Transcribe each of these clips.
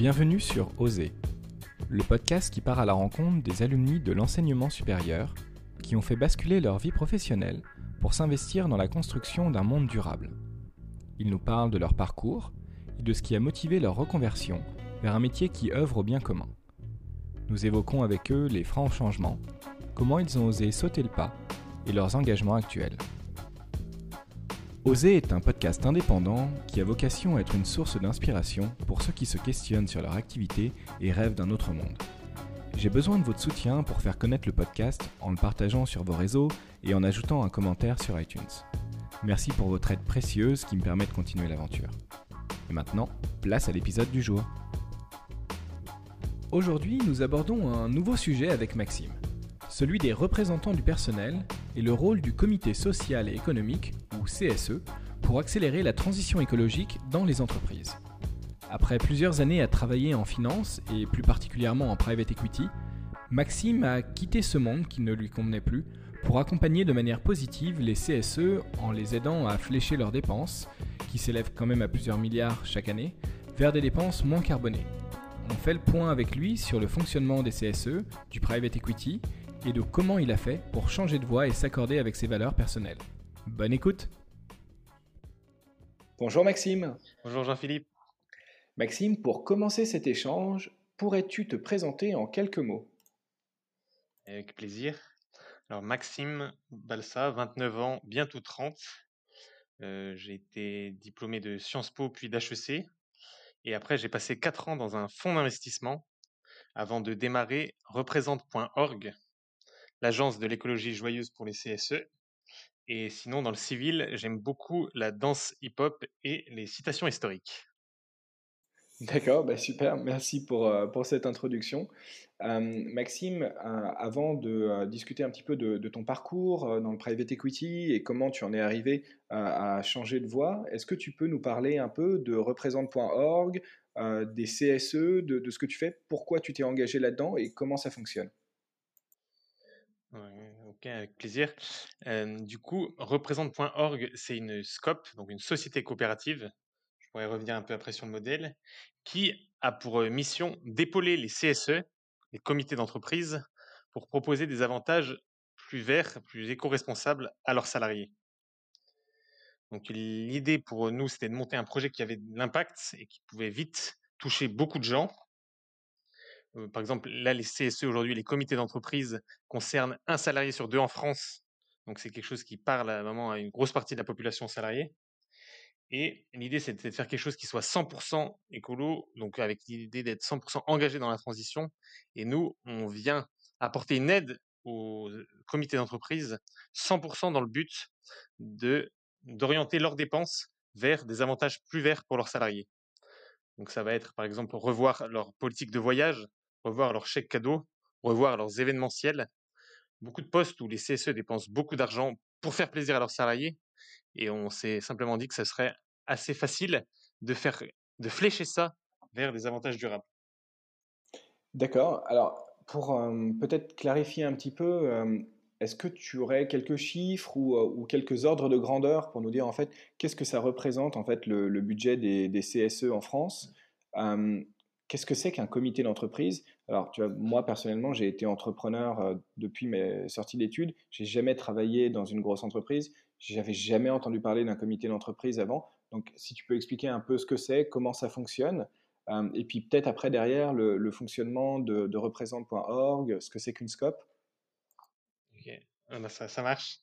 Bienvenue sur Oser, le podcast qui part à la rencontre des alumni de l'enseignement supérieur qui ont fait basculer leur vie professionnelle pour s'investir dans la construction d'un monde durable. Ils nous parlent de leur parcours et de ce qui a motivé leur reconversion vers un métier qui œuvre au bien commun. Nous évoquons avec eux les francs changements, comment ils ont osé sauter le pas et leurs engagements actuels. Oser est un podcast indépendant qui a vocation à être une source d'inspiration pour ceux qui se questionnent sur leur activité et rêvent d'un autre monde. J'ai besoin de votre soutien pour faire connaître le podcast en le partageant sur vos réseaux et en ajoutant un commentaire sur iTunes. Merci pour votre aide précieuse qui me permet de continuer l'aventure. Et maintenant, place à l'épisode du jour. Aujourd'hui, nous abordons un nouveau sujet avec Maxime, celui des représentants du personnel et le rôle du comité social et économique, ou CSE, pour accélérer la transition écologique dans les entreprises. Après plusieurs années à travailler en finance et plus particulièrement en private equity, Maxime a quitté ce monde qui ne lui convenait plus pour accompagner de manière positive les CSE en les aidant à flécher leurs dépenses, qui s'élèvent quand même à plusieurs milliards chaque année, vers des dépenses moins carbonées. On fait le point avec lui sur le fonctionnement des CSE, du private equity et de comment il a fait pour changer de voie et s'accorder avec ses valeurs personnelles. Bonne écoute Bonjour Maxime. Bonjour Jean-Philippe. Maxime, pour commencer cet échange, pourrais-tu te présenter en quelques mots? Avec plaisir. Alors Maxime Balsa, 29 ans, bientôt 30. Euh, j'ai été diplômé de Sciences Po puis d'HEC. Et après, j'ai passé 4 ans dans un fonds d'investissement avant de démarrer représente.org, l'agence de l'écologie joyeuse pour les CSE. Et sinon, dans le civil, j'aime beaucoup la danse hip-hop et les citations historiques. D'accord, bah super, merci pour, euh, pour cette introduction. Euh, Maxime, euh, avant de discuter un petit peu de, ton parcours dans le private equity et comment tu en es arrivé à changer de voie, est-ce que tu peux nous parler un peu de représente.org, des CSE, de, de, ce que tu fais, pourquoi tu t'es engagé là-dedans et comment ça fonctionne? Ok, avec plaisir. du coup, représente.org, c'est une SCOP, donc une société coopérative. Je pourrais revenir un peu après sur le modèle, qui a pour mission d'épauler les CSE, les comités d'entreprise, pour proposer des avantages plus verts, plus éco-responsables à leurs salariés. Donc l'idée pour nous, c'était de monter un projet qui avait de l'impact et qui pouvait vite toucher beaucoup de gens par exemple, là, les CSE aujourd'hui, les comités d'entreprise concernent un salarié sur deux en France. Donc, c'est quelque chose qui parle à, vraiment à une grosse partie de la population salariée. Et l'idée, c'est de faire quelque chose qui soit 100% écolo, donc avec l'idée d'être 100% engagé dans la transition. Et nous, on vient apporter une aide aux comités d'entreprise 100% dans le but de d'orienter leurs dépenses vers des avantages plus verts pour leurs salariés. Donc ça va être par exemple revoir leur politique de voyage, revoir leurs chèques cadeaux, revoir leurs événementiels. Beaucoup de postes où les CSE dépensent beaucoup d'argent pour faire plaisir à leurs salariés. Et on s'est simplement dit que ce serait assez facile de faire, de flécher ça vers des avantages durables. D'accord. Alors, pour peut-être clarifier un petit peu, est-ce que tu aurais quelques chiffres ou, quelques ordres de grandeur pour nous dire en fait qu'est-ce que ça représente en fait le, budget des, des, CSE en France? Qu'est-ce que c'est qu'un comité d'entreprise? Alors, moi personnellement, j'ai été entrepreneur euh, depuis mes sorties d'études. J'ai jamais travaillé dans une grosse entreprise. J'avais jamais entendu parler d'un comité d'entreprise avant. Donc, si tu peux expliquer un peu ce que c'est, comment ça fonctionne, euh, et puis peut-être après derrière le, fonctionnement de, représente.org, ce que c'est qu'une scope? Ok, ah bah, ça, ça, marche.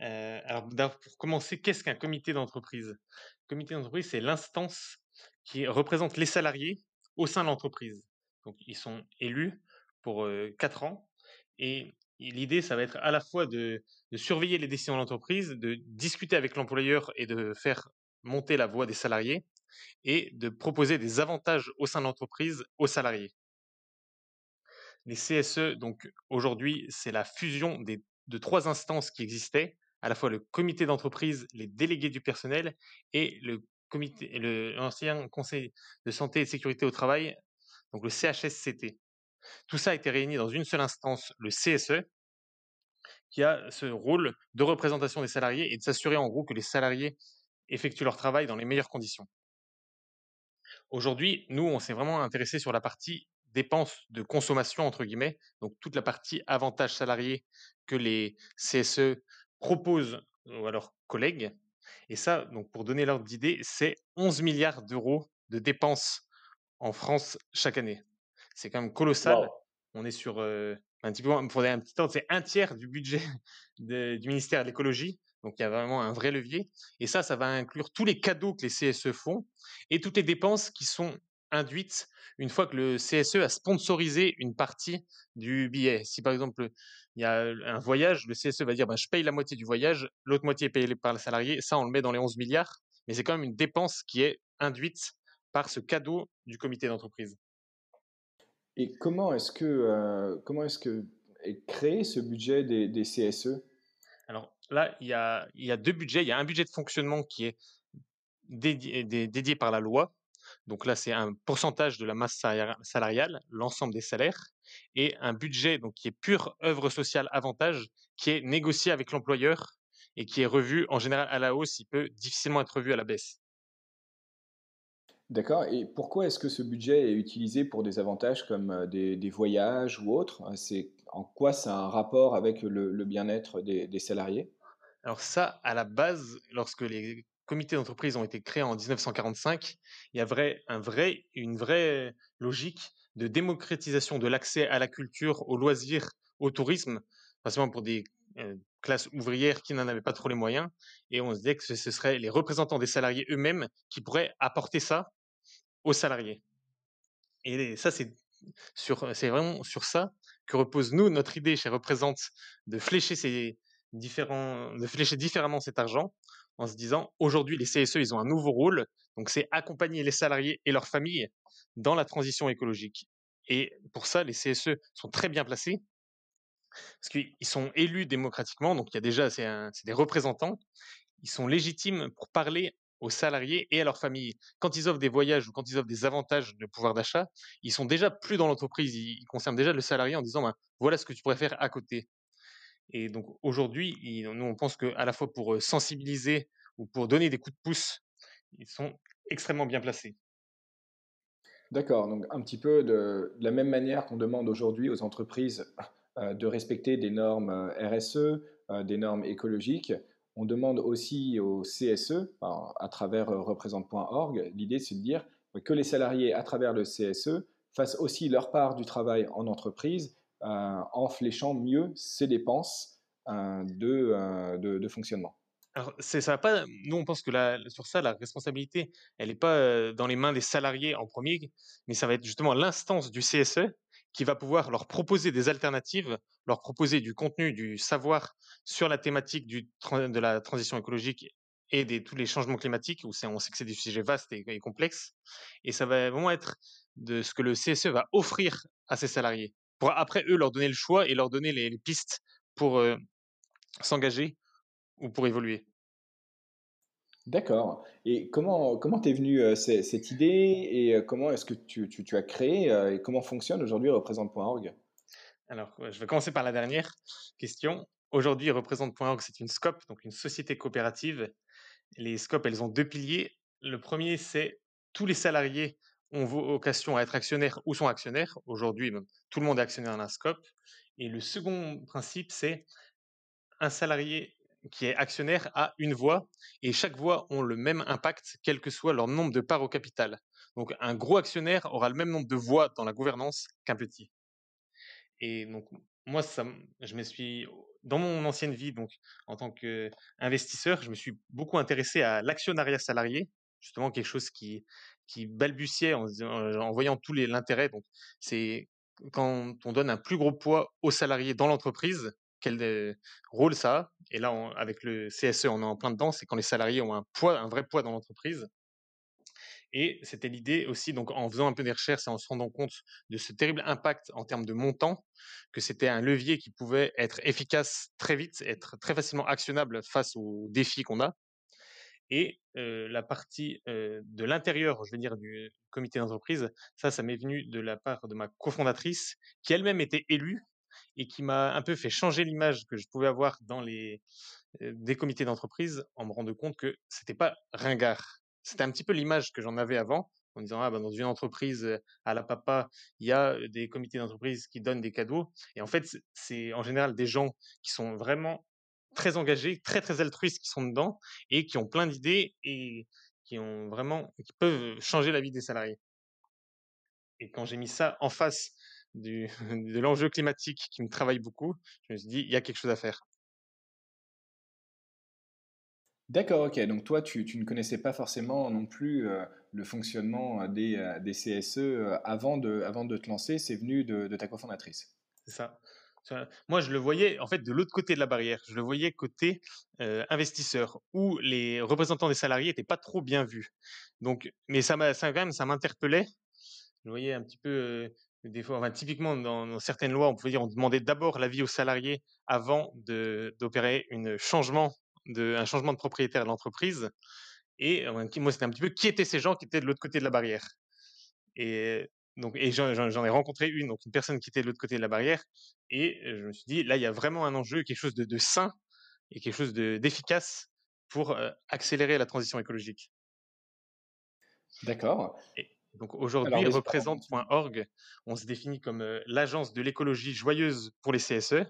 Euh, alors, pour commencer, qu'est-ce qu'un comité d'entreprise? Comité d'entreprise, c'est l'instance qui représente les salariés au sein de l'entreprise. Donc, ils sont élus pour quatre ans. Et l'idée, ça va être à la fois de, surveiller les décisions de l'entreprise, de discuter avec l'employeur et de faire monter la voix des salariés et de proposer des avantages au sein de l'entreprise aux salariés. Les CSE, donc aujourd'hui, c'est la fusion de trois instances qui existaient, à la fois le comité d'entreprise, les délégués du personnel et le comité, l'ancien conseil de santé et de sécurité au travail, donc le CHSCT. Tout ça a été réuni dans une seule instance, le CSE, qui a ce rôle de représentation des salariés et de s'assurer en gros que les salariés effectuent leur travail dans les meilleures conditions. Aujourd'hui, nous, on s'est vraiment intéressé sur la partie dépenses de consommation, entre guillemets, donc toute la partie avantages salariés que les CSE proposent à leurs collègues. Et ça, donc pour donner l'ordre d'idée, c'est 11 milliards d'euros de dépenses en France chaque année. C'est quand même colossal. On est sur un petit peu, pour un petit ordre, c'est un tiers du budget du ministère de l'écologie. Donc il y a vraiment un vrai levier. Et ça, ça va inclure tous les cadeaux que les CSE font et toutes les dépenses qui sont induites une fois que le CSE a sponsorisé une partie du billet. Si par exemple il y a un voyage, le CSE va dire bah, je paye la moitié du voyage, l'autre moitié est payée par le salarié. Ça, on le met dans les 11 milliards, mais c'est quand même une dépense qui est induite par ce cadeau du comité d'entreprise. Et comment est-ce que, euh, comment est-ce que est créé ce budget des, des CSE Alors là, il y, a, il y a deux budgets. Il y a un budget de fonctionnement qui est dédié, dédié par la loi. Donc là, c'est un pourcentage de la masse salariale, l'ensemble des salaires, et un budget donc qui est pure œuvre sociale avantage, qui est négocié avec l'employeur et qui est revu en général à la hausse. Il peut difficilement être revu à la baisse. D'accord. Et pourquoi est-ce que ce budget est utilisé pour des avantages comme des, voyages ou autres? Euh, C'est en quoi ça a un rapport avec le, bien-être des, salariés? Alors ça, à la base, lorsque les comités d'entreprise ont été créés en 1945, il y a une vraie logique de démocratisation de l'accès à la culture, aux loisirs, au tourisme, pas seulement pour des euh, classes ouvrières qui n'en avaient pas trop les moyens. Et on se disait que ce serait les représentants des salariés eux-mêmes qui pourraient apporter ça aux salariés. Et ça, c'est vraiment sur ça que repose notre idée chez Représente de flécher différemment cet argent en se disant aujourd'hui les CSE ils ont un nouveau rôle, donc c'est accompagner les salariés et leurs familles dans la transition écologique. Et pour ça, les CSE sont très bien placés parce qu'ils sont élus démocratiquement, donc il y a déjà c'est des représentants, ils sont légitimes pour parler aux salariés et à leurs familles. Quand ils offrent des voyages ou quand ils offrent des avantages de pouvoir d'achat, ils sont déjà plus dans l'entreprise, ils, concernent déjà le salarié en disant ben, voilà ce que tu pourrais faire à côté. Et donc aujourd'hui, nous on pense qu'à la fois pour sensibiliser ou pour donner des coups de pouce, ils sont extrêmement bien placés. D'accord, donc un petit peu de, la même manière qu'on demande aujourd'hui aux entreprises de respecter des normes RSE, des normes écologiques, on demande aussi au CSE, à travers euh, représente.org, l'idée c'est de dire que les salariés, à travers le CSE, fassent aussi leur part du travail en entreprise en fléchant mieux ces dépenses euh, de, fonctionnement. Alors, ça pas. Nous, on pense que sur ça, la responsabilité, elle n'est pas dans les mains des salariés en premier, mais ça va être justement l'instance du CSE qui va pouvoir leur proposer des alternatives, leur proposer du contenu, du savoir sur la thématique de la transition écologique et de tous les changements climatiques, où on sait que c'est des sujets vastes et, complexes. Et ça va vraiment être de ce que le CSE va offrir à ses salariés, pour après eux leur donner le choix et leur donner les, pistes pour euh, s'engager ou pour évoluer. D'accord. Et comment comment t'es venue euh, cette idée et euh, comment est-ce que tu, tu, as créé euh, et comment fonctionne aujourd'hui représente.org Alors, je vais commencer par la dernière question. Aujourd'hui, représente.org, c'est une SCOP, donc une société coopérative. Les SCOP, elles ont deux piliers. Le premier, c'est tous les salariés vocation à être actionnaires ou sont actionnaires. Aujourd'hui, tout le monde est actionnaire dans un SCOP. Et le second principe, c'est un salarié qui est actionnaire a une voix et chaque voix ont le même impact, quel que soit leur nombre de parts au capital. Donc un gros actionnaire aura le même nombre de voix dans la gouvernance qu'un petit. Et donc moi, je me suis dans mon ancienne vie, donc en tant qu'investisseur, je me suis beaucoup intéressé à l'actionnariat salarié, justement quelque chose qui qui balbutiait en, voyant tous les l'intérêt. Donc c'est quand on donne un plus gros poids aux salariés dans l'entreprise, quel rôle ça a? Et là, avec le CSE, on est en plein dedans, c'est quand les salariés ont un poids, un vrai poids dans l'entreprise. Et c'était l'idée aussi, donc en faisant un peu des recherches et en se rendant compte de ce terrible impact en termes de montant, que c'était un levier qui pouvait être efficace très vite, être très facilement actionnable face aux défis qu'on a. Et la partie de l'intérieur, je veux dire, du comité d'entreprise, ça, ça m'est venu de la part de ma cofondatrice, qui elle-même était élue et qui m'a un peu fait changer l'image que je pouvais avoir dans les des comités d'entreprise en me rendant compte que c'était pas ringard. C'était un petit peu l'image que j'en avais avant en disant ah ben dans une entreprise à la papa, il y a des comités d'entreprise qui donnent des cadeaux. Et en fait, c'est en général des gens qui sont vraiment très engagés, très très altruistes qui sont dedans et qui ont plein d'idées et qui ont vraiment qui peuvent changer la vie des salariés. Et quand j'ai mis ça en face du, de l'enjeu climatique qui me travaille beaucoup, je me suis dit il y a quelque chose à faire. D'accord, ok. Donc toi, tu, tu ne connaissais pas forcément non plus euh, le fonctionnement des, des CSE avant de, avant de te lancer. C'est venu de, de ta cofondatrice. C'est ça. Moi, je le voyais en fait de l'autre côté de la barrière. Je le voyais côté investisseur, où les représentants des salariés n'étaient pas trop bien vus. Donc, mais ça, ça quand même, ça m'interpellait. Je voyais un petit peu des fois, typiquement dans, certaines lois, on pouvait dire on demandait d'abord l'avis aux salariés avant d'opérer changement de un changement de propriétaire de l'entreprise. Et moi, c'était un petit peu qui étaient ces gens qui étaient de l'autre côté de la barrière. Donc, et j'en ai rencontré une, donc une personne qui était de l'autre côté de la barrière, et je me suis dit, là, il y a vraiment un enjeu, quelque chose de, sain et quelque chose d'efficace pour accélérer la transition écologique. D'accord. Donc aujourd'hui, représente.org, on se définit comme l'agence de l'écologie joyeuse pour les CSE.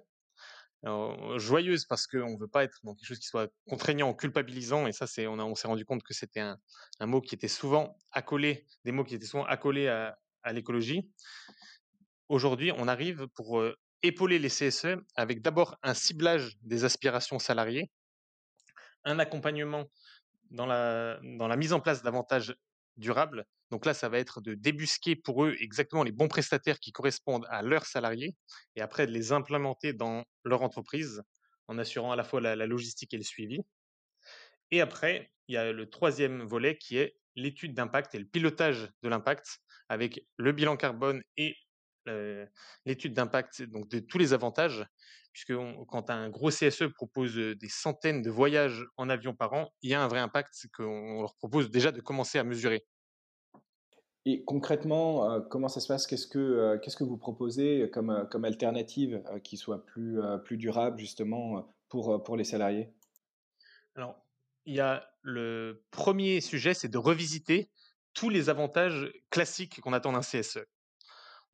joyeuse parce qu'on ne veut pas être dans quelque chose qui soit contraignant ou culpabilisant, et ça, c'est, on, on s'est rendu compte que c'était un, un, mot qui était souvent accolé, des mots qui étaient souvent accolés à, à l'écologie. Aujourd'hui, on arrive pour épauler les CSE avec d'abord un ciblage des aspirations salariées, un accompagnement dans la, mise en place d'avantages durables. Donc là, ça va être de débusquer pour eux exactement les bons prestataires qui correspondent à leurs salariés et après de les implémenter dans leur entreprise en assurant à la fois la logistique et le suivi. Et après, il y a le troisième volet qui est l'étude d'impact et le pilotage de l'impact avec le bilan carbone et l'étude d'impact donc de tous les avantages, puisque quand un gros CSE propose des centaines de voyages en avion par an, il y a un vrai impact qu'on leur propose déjà de commencer à mesurer. Et concrètement, comment ça se passe? Qu'est-ce que, qu'est-ce que vous proposez comme, comme alternative qui soit plus, plus durable justement pour, pour les salariés? Alors, il y a le premier sujet, c'est de revisiter tous les avantages classiques qu'on attend d'un CSE.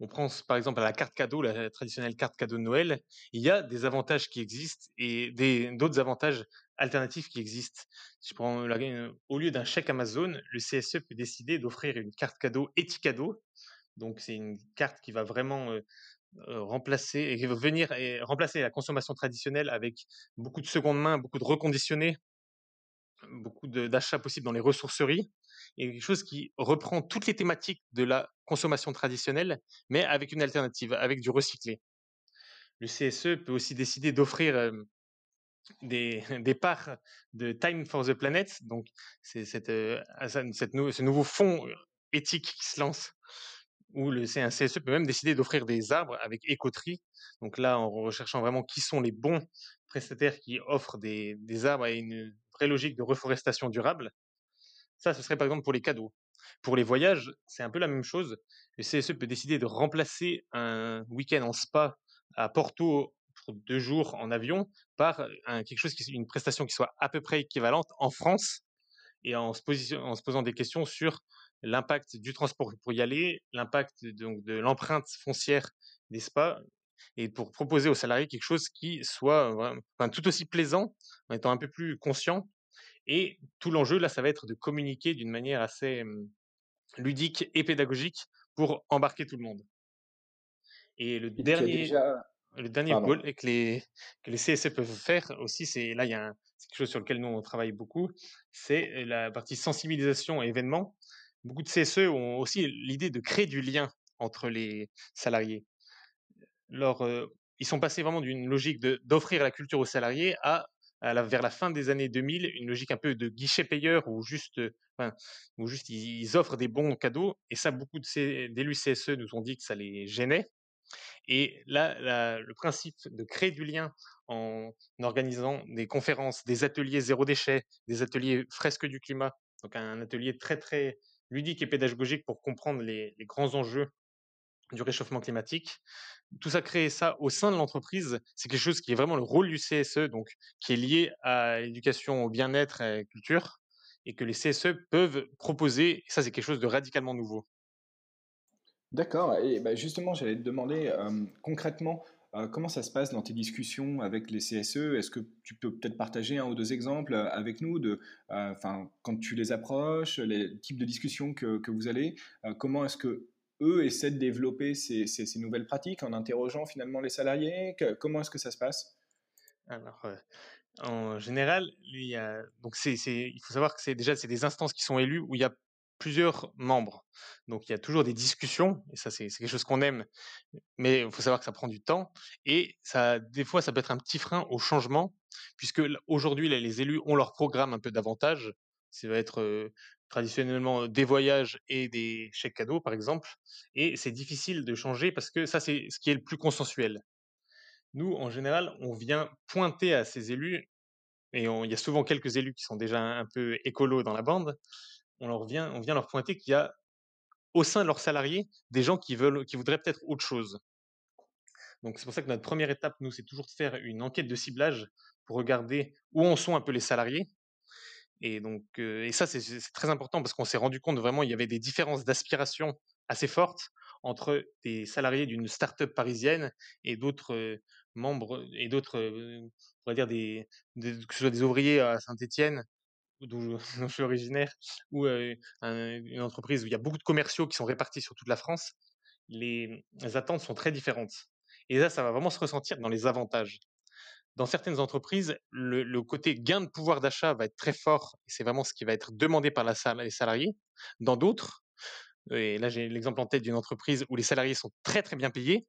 On prend par exemple la carte cadeau, la traditionnelle carte cadeau de Noël, il y a des avantages qui existent et d'autres avantages alternatifs qui existent. je prends au lieu d'un chèque Amazon, le CSE peut décider d'offrir une carte cadeau Eticado. Donc c'est une carte qui va vraiment euh, euh, remplacer et venir et remplacer la consommation traditionnelle avec beaucoup de seconde main, beaucoup de reconditionnés beaucoup d'achats possibles dans les ressourceries, et quelque chose qui reprend toutes les thématiques de la consommation traditionnelle, mais avec une alternative, avec du recyclé. Le CSE peut aussi décider d'offrir des, des, parts de Time for the Planet, donc c'est cette, cette, ce nouveau fonds éthique qui se lance, où le CSE peut même décider d'offrir des arbres avec écoterie. Donc là, en recherchant vraiment qui sont les bons prestataires qui offrent des, des arbres à une vraie logique de reforestation durable. Ça, ce serait par exemple pour les cadeaux. Pour les voyages, c'est un peu la même chose. Le CSE peut décider de remplacer un week-end en spa à Porto pour deux jours en avion par quelque chose qui une prestation qui soit à peu près équivalente en France et en se, en se posant des questions sur l'impact du transport pour y aller, l'impact de l'empreinte foncière des spas et pour proposer aux salariés quelque chose qui soit enfin, tout aussi plaisant en étant un peu plus conscient. Et tout l'enjeu, là, ça va être de communiquer d'une manière assez ludique et pédagogique pour embarquer tout le monde. Et le dernier, le dernier goal que les, que les CSE peuvent faire aussi, c'est là, il y a quelque chose sur lequel nous, on travaille beaucoup, c'est la partie sensibilisation et événements. Beaucoup de CSE ont aussi l'idée de créer du lien entre les salariés. Ils sont passés vraiment d'une logique d'offrir la culture aux salariés à vers la fin des années 2000, une logique un peu de guichet payeur où juste, enfin, juste ils, offrent des bons cadeaux. Et ça, beaucoup d'élus CSE nous ont dit que ça les gênait. Et là, le principe de créer du lien en organisant des conférences, des ateliers zéro déchet, des ateliers fresques du climat, donc un atelier très très ludique et pédagogique pour comprendre les grands enjeux du réchauffement climatique, tout ça, créer ça au sein de l'entreprise, c'est quelque chose qui est vraiment le rôle du CSE, donc qui est lié à l'éducation au bien-être et à la culture. et que les CSE peuvent proposer. Ça, c'est quelque chose de radicalement nouveau. D'accord. Et bah, justement, j'allais te demander concrètement comment ça se passe dans tes discussions avec les CSE. Est-ce que tu peux peut-être partager un ou deux exemples avec nous de, enfin, quand tu les approches, les types de discussions que, que vous allez, comment est-ce que eux essaient de développer ces, nouvelles pratiques en interrogeant finalement les salariés? Comment est-ce que ça se passe? Alors, en général, il, donc il faut savoir que c'est déjà des instances qui sont élues où il y a plusieurs membres. Donc il y a toujours des discussions, et ça c'est quelque chose qu'on aime, mais il faut savoir que ça prend du temps, et ça, des fois ça peut être un petit frein au changement, puisque aujourd'hui les élus ont leur programme un peu davantage, ça va être traditionnellement des voyages et des chèques cadeaux par exemple, et c'est difficile de changer parce que ça c'est ce qui est le plus consensuel. Nous, en général, on vient pointer à ces élus, et il y a souvent quelques élus qui sont déjà un peu écolos dans la bande, on, leur vient, on vient leur pointer qu'il y a au sein de leurs salariés des gens qui, veulent, qui voudraient peut-être autre chose. Donc c'est pour ça que notre première étape, nous, c'est toujours de faire une enquête de ciblage pour regarder où en sont un peu les salariés. Et donc, et ça, c'est très important parce qu'on s'est rendu compte vraiment il y avait des différences d'aspiration assez fortes entre des salariés d'une start-up parisienne et d'autres membres et d'autres, on va dire que ce soit des ouvriers à Saint-Étienne d'où je suis originaire, ou une entreprise où il y a beaucoup de commerciaux qui sont répartis sur toute la France, les, attentes sont très différentes. Et là, ça va vraiment se ressentir dans les avantages. Dans certaines entreprises, le, côté gain de pouvoir d'achat va être très fort, et c'est vraiment ce qui va être demandé par les salariés. Dans d'autres, et là j'ai l'exemple en tête d'une entreprise où les salariés sont très très bien payés,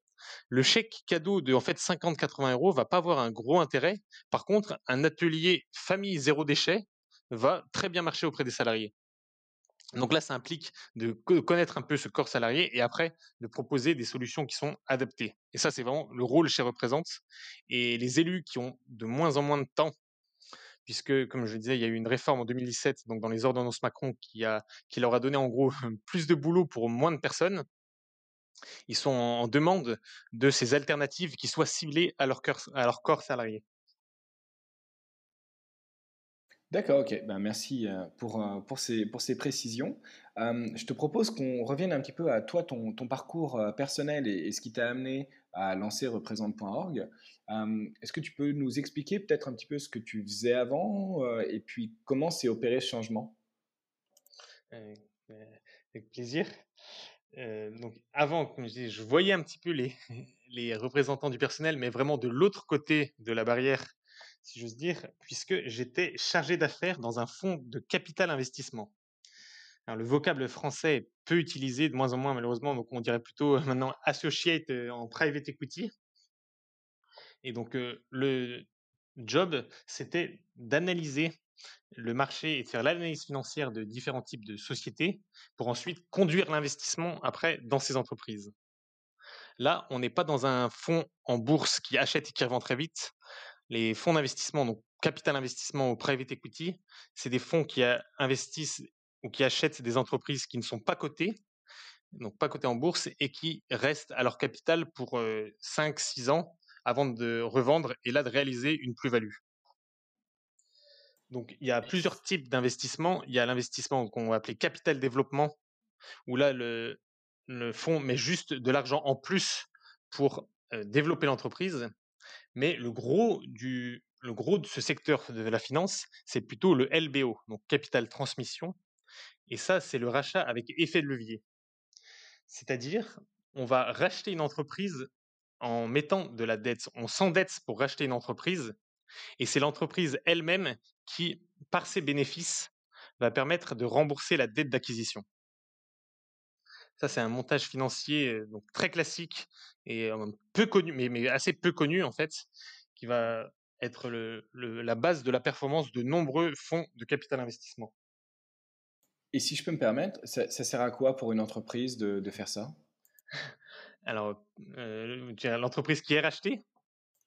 le chèque cadeau de en fait 50-80 euros va pas avoir un gros intérêt. Par contre, un atelier famille zéro déchet va très bien marcher auprès des salariés. Donc là, ça implique de connaître un peu ce corps salarié et après de proposer des solutions qui sont adaptées. Et ça, c'est vraiment le rôle chez Représente. Et les élus qui ont de moins en moins de temps, puisque, comme je le disais, il y a eu une réforme en 2017, donc dans les ordonnances Macron, qui, leur a donné en gros plus de boulot pour moins de personnes. Ils sont en demande de ces alternatives qui soient ciblées à leur corps salarié. D'accord, ok. Ben, merci euh, pour, euh, pour, ces, pour ces précisions. Euh, je te propose qu'on revienne un petit peu à toi, ton, ton parcours personnel et, ce qui t'a amené à lancer représente.org. Est-ce que tu peux nous expliquer peut-être un petit peu ce que tu faisais avant et puis comment s'est opéré ce changement? Avec plaisir. donc avant, comme je je voyais un petit peu les, les représentants du personnel, mais vraiment de l'autre côté de la barrière si j'ose dire, puisque j'étais chargé d'affaires dans un fonds de capital investissement. Alors, le vocable français est peu utilisé, de moins en moins malheureusement, donc on dirait plutôt maintenant associate euh, en private equity. Et donc euh, le job, c'était d'analyser le marché et de faire l'analyse financière de différents types de sociétés pour ensuite conduire l'investissement après dans ces entreprises. Là, on n'est pas dans un fonds en bourse qui achète et qui revend très vite les fonds d'investissement, donc capital investissement ou private equity, c'est des fonds qui investissent ou qui achètent des entreprises qui ne sont pas cotées, donc pas cotées en bourse, et qui restent à leur capital pour 5-6 ans avant de revendre et là de réaliser une plus-value. Donc il y a plusieurs types d'investissements. Il y a l'investissement qu'on va appeler capital développement, où là le, le fonds met juste de l'argent en plus pour développer l'entreprise. Mais le gros, de ce secteur de la finance, c'est plutôt le LBO, donc capital transmission. Et ça, c'est le rachat avec effet de levier. C'est-à-dire, on va racheter une entreprise en mettant de la dette. On s'endette pour racheter une entreprise. Et c'est l'entreprise elle-même qui, par ses bénéfices, va permettre de rembourser la dette d'acquisition. Ça, c'est un montage financier donc très classique et peu connu, mais, assez peu connu en fait, qui va être la base de la performance de nombreux fonds de capital investissement. Et si je peux me permettre, ça, sert à quoi pour une entreprise de, faire ça? Alors, l'entreprise qui est rachetée?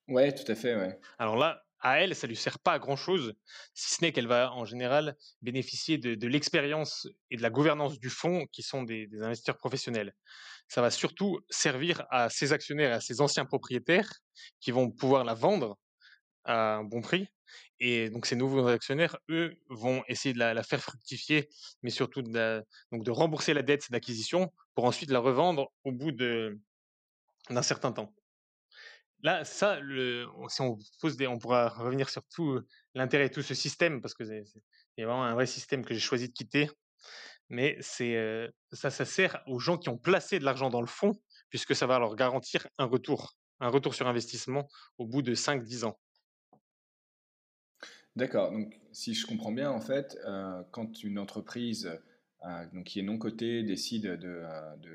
Ouais, tout à fait, ouais. Alors là, à elle, ça lui sert pas à grand chose, si ce n'est qu'elle va en général bénéficier de, l'expérience et de la gouvernance du fonds qui sont des, investisseurs professionnels. Ça va surtout servir à ses actionnaires et à ses anciens propriétaires qui vont pouvoir la vendre à un bon prix. Et donc ces nouveaux actionnaires, eux, vont essayer de la, faire fructifier, mais surtout de, rembourser la dette d'acquisition pour ensuite la revendre au bout d'un certain temps. Là, ça, si on pose des, on pourra revenir sur tout l'intérêt de tout ce système, parce que c'est vraiment un vrai système que j'ai choisi de quitter. Mais c'est ça, ça sert aux gens qui ont placé de l'argent dans le fonds, puisque ça va leur garantir un retour, un retour sur investissement au bout de 5-10 ans. D'accord. Donc, si je comprends bien, en fait, quand une entreprise donc, qui est non cotée décide de,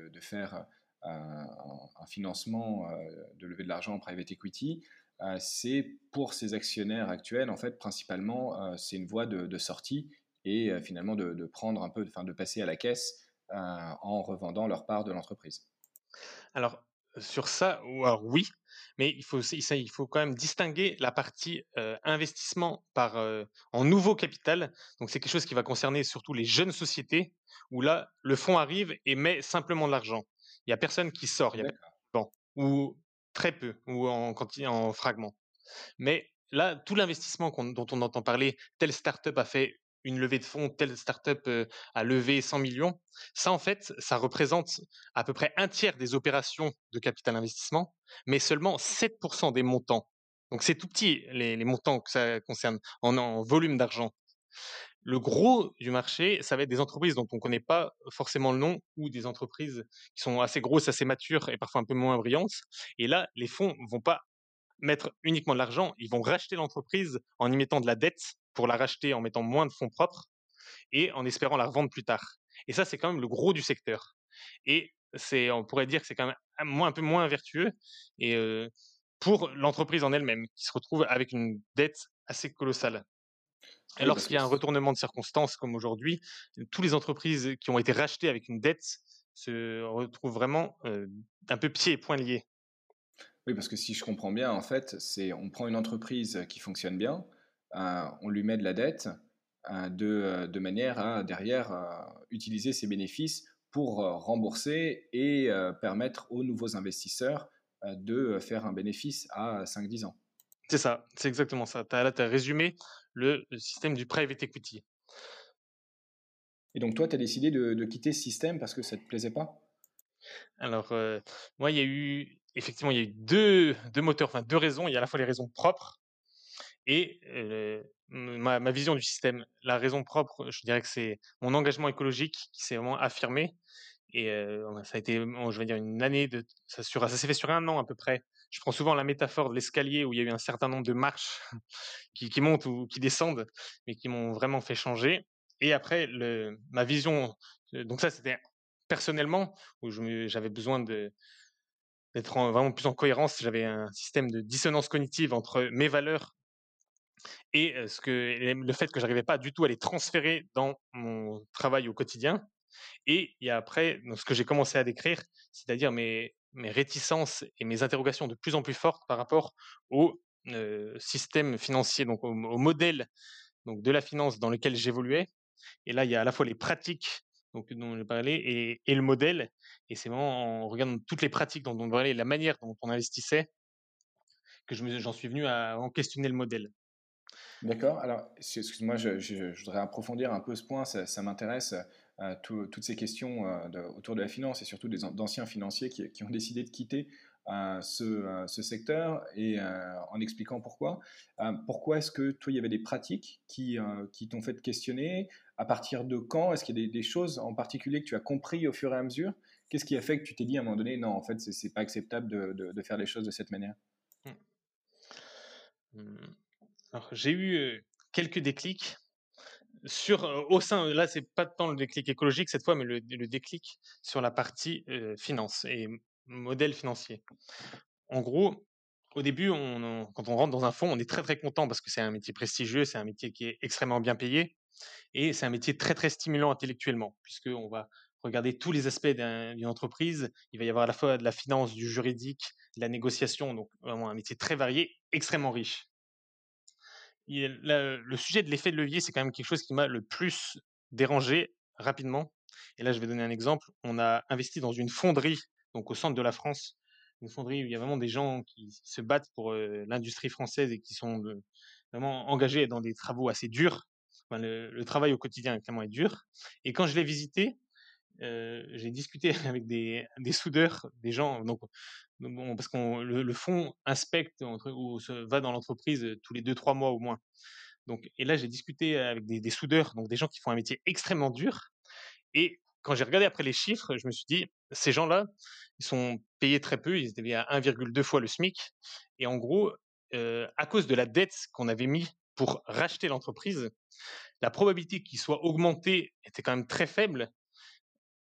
de faire un, financement, euh, de lever de l'argent en private equity, euh, c'est pour ses actionnaires actuels, en fait, principalement, euh, c'est une voie de, sortie et finalement de, prendre un peu, enfin, de passer à la caisse en revendant leur part de l'entreprise. Alors, sur ça, oui, mais il faut, ça, il faut quand même distinguer la partie investissement par, en nouveau capital. Donc, c'est quelque chose qui va concerner surtout les jeunes sociétés où là, le fonds arrive et met simplement de l'argent. Il n'y a personne qui sort, il y a bon, ou très peu, ou en, en fragments. Mais là, tout l'investissement dont on entend parler, telle startup a fait une levée de fonds, telle startup a levé 100 millions, ça en fait, ça représente à peu près un tiers des opérations de capital investissement, mais seulement 7% des montants. Donc c'est tout petit les, montants que ça concerne en volume d'argent. Le gros du marché, ça va être des entreprises dont on ne connaît pas forcément le nom ou des entreprises qui sont assez grosses, assez matures et parfois un peu moins brillantes. Et là, les fonds vont pas mettre uniquement de l'argent, ils vont racheter l'entreprise en y mettant de la dette pour la racheter en mettant moins de fonds propres et en espérant la revendre plus tard. Et ça, c'est quand même le gros du secteur. Et on pourrait dire que c'est quand même un, peu moins vertueux et pour l'entreprise en elle-même qui se retrouve avec une dette assez colossale. Et lorsqu'il y a un retournement de circonstances comme aujourd'hui, toutes les entreprises qui ont été rachetées avec une dette se retrouvent vraiment un peu pieds et poings liés. Oui, parce que si je comprends bien, en fait, c'est on prend une entreprise qui fonctionne bien, on lui met de la dette de, de, manière à derrière utiliser ses bénéfices pour rembourser et permettre aux nouveaux investisseurs de faire un bénéfice à 5-10 ans. C'est ça, c'est exactement ça. As, là, tu as résumé le système du private equity. Et donc toi, tu as décidé de, quitter ce système parce que ça ne te plaisait pas? Alors, moi, il y a eu, effectivement, il y a eu deux, deux, moteurs, enfin deux raisons. Il y a à la fois les raisons propres et ma, ma, vision du système. La raison propre, je dirais que c'est mon engagement écologique qui s'est vraiment affirmé. Et ça a été, je vais dire, une année de. Ça, s'est fait sur un an à peu près je prends souvent la métaphore de l'escalier où il y a eu un certain nombre de marches qui, montent ou qui descendent, mais qui m'ont vraiment fait changer. Et après, ma vision, donc ça c'était personnellement, où j'avais besoin d'être vraiment plus en cohérence. J'avais un système de dissonance cognitive entre mes valeurs et ce que, le fait que j'arrivais pas du tout à les transférer dans mon travail au quotidien. Et il y a après ce que j'ai commencé à décrire, c'est-à-dire mes, mes réticences et mes interrogations de plus en plus fortes par rapport au système financier, donc au, modèle donc de la finance dans lequel j'évoluais. Et là, il y a à la fois les pratiques dont je parlais et, le modèle. Et c'est vraiment en regardant toutes les pratiques dont on parlait, la manière dont on investissait, que j'en suis venu à en questionner le modèle. D'accord. Alors, excuse-moi, je, voudrais approfondir un peu ce point, ça m'intéresse toutes ces questions euh, autour de la finance et surtout des d'anciens financiers qui, ont décidé de quitter euh, ce, euh, secteur et en expliquant pourquoi. pourquoi est-ce que toi, il y avait des pratiques qui, qui t'ont fait questionner? À partir de quand? Est-ce qu'il y a des, choses en particulier que tu as compris au fur et à mesure? Qu'est-ce qui a fait que tu t'es dit à un moment donné, non, en fait, c'est, pas acceptable de, faire les choses de cette manière? Alors, j'ai eu quelques déclics sur au sein là c'est pas tant le déclic écologique cette fois mais le, déclic sur la partie finance et modèle financier. En gros, au début, quand on rentre dans un fonds, on est très très content parce que c'est un métier prestigieux, c'est un métier qui est extrêmement bien payé et c'est un métier très très stimulant intellectuellement puisque on va regarder tous les aspects d'une entreprise. Il va y avoir à la fois de la finance, du juridique, de la négociation, donc vraiment un métier très varié, extrêmement riche le sujet de l'effet de levier, c'est quand même quelque chose qui m'a le plus dérangé rapidement. Et là, je vais donner un exemple. On a investi dans une fonderie, donc au centre de la France, une fonderie où il y a vraiment des gens qui se battent pour l'industrie française et qui sont vraiment engagés dans des travaux assez durs. le, travail au quotidien clairement est dur. Et quand je l'ai visité, j'ai discuté avec des, soudeurs, des gens, donc, parce que le, le, fonds inspecte ou va dans l'entreprise tous les deux trois mois au moins. Donc, et là, j'ai discuté avec des, soudeurs, donc des gens qui font un métier extrêmement dur. Et quand j'ai regardé après les chiffres, je me suis dit, ces gens-là, ils sont payés très peu, ils étaient à 1,2 fois le SMIC. Et en gros, à cause de la dette qu'on avait mis pour racheter l'entreprise, la probabilité qu'il soit augmenté était quand même très faible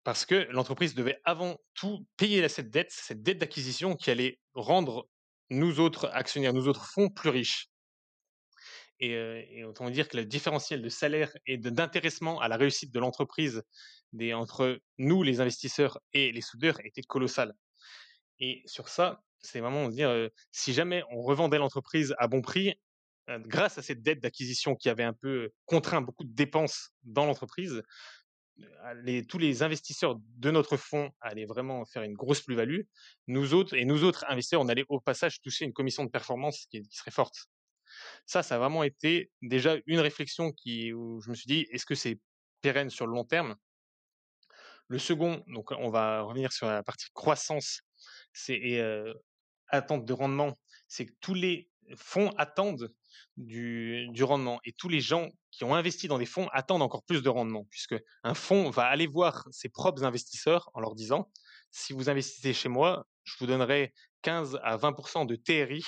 parce que l'entreprise devait avant tout payer cette dette, cette dette d'acquisition qui allait rendre nous autres actionnaires, nous autres fonds plus riches. Et, autant dire que le différentiel de salaire et d'intéressement à la réussite de l'entreprise entre nous, les investisseurs, et les soudeurs était colossal. Et sur ça, c'est vraiment se dire, si jamais on revendait l'entreprise à bon prix, grâce à cette dette d'acquisition qui avait un peu contraint beaucoup de dépenses dans l'entreprise, tous les investisseurs de notre fonds allaient vraiment faire une grosse plus-value. Nous autres, et nous autres investisseurs, on allait au passage toucher une commission de performance qui serait forte. Ça, ça a vraiment été déjà une réflexion qui, où je me suis dit, est-ce que c'est pérenne sur le long terme? Le second, donc on va revenir sur la partie croissance et attente de rendement, c'est que tous les fonds attendent du, rendement et tous les gens qui ont investi dans des fonds attendent encore plus de rendement puisque un fonds va aller voir ses propres investisseurs en leur disant si vous investissez chez moi, je vous donnerai 15 à 20% de TRI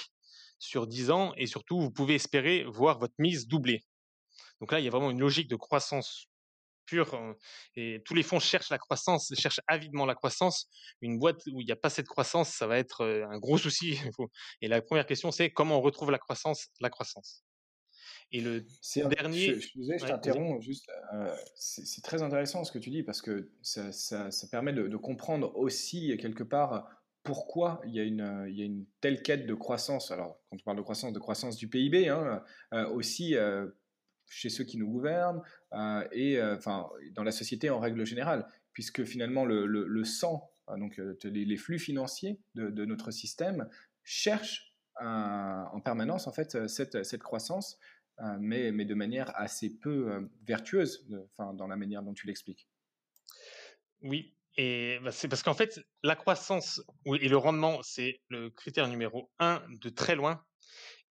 sur 10 ans et surtout, vous pouvez espérer voir votre mise doubler. Donc là, il y a vraiment une logique de croissance pure hein, et tous les fonds cherchent la croissance, cherchent avidement la croissance. Une boîte où il n'y a pas cette croissance, ça va être un gros souci. Et la première question, c'est comment on retrouve la croissance La croissance. Et le dernier. Je, je, t'interromps juste. c'est très intéressant ce que tu dis parce que ça, ça, permet de, de, comprendre aussi quelque part pourquoi il y, a une, il y, a une, telle quête de croissance. Alors, quand on parle de croissance, de croissance du PIB, hein, euh, aussi euh, chez ceux qui nous gouvernent et enfin, dans la société en règle générale, puisque finalement le, le, sang, donc les, flux financiers de, de notre système, cherchent en permanence en fait cette, cette croissance, mais, mais, de manière assez peu vertueuse, enfin, dans la manière dont tu l'expliques. Oui, et bah, c'est parce qu'en fait, la croissance et le rendement, c'est le critère numéro un de très loin.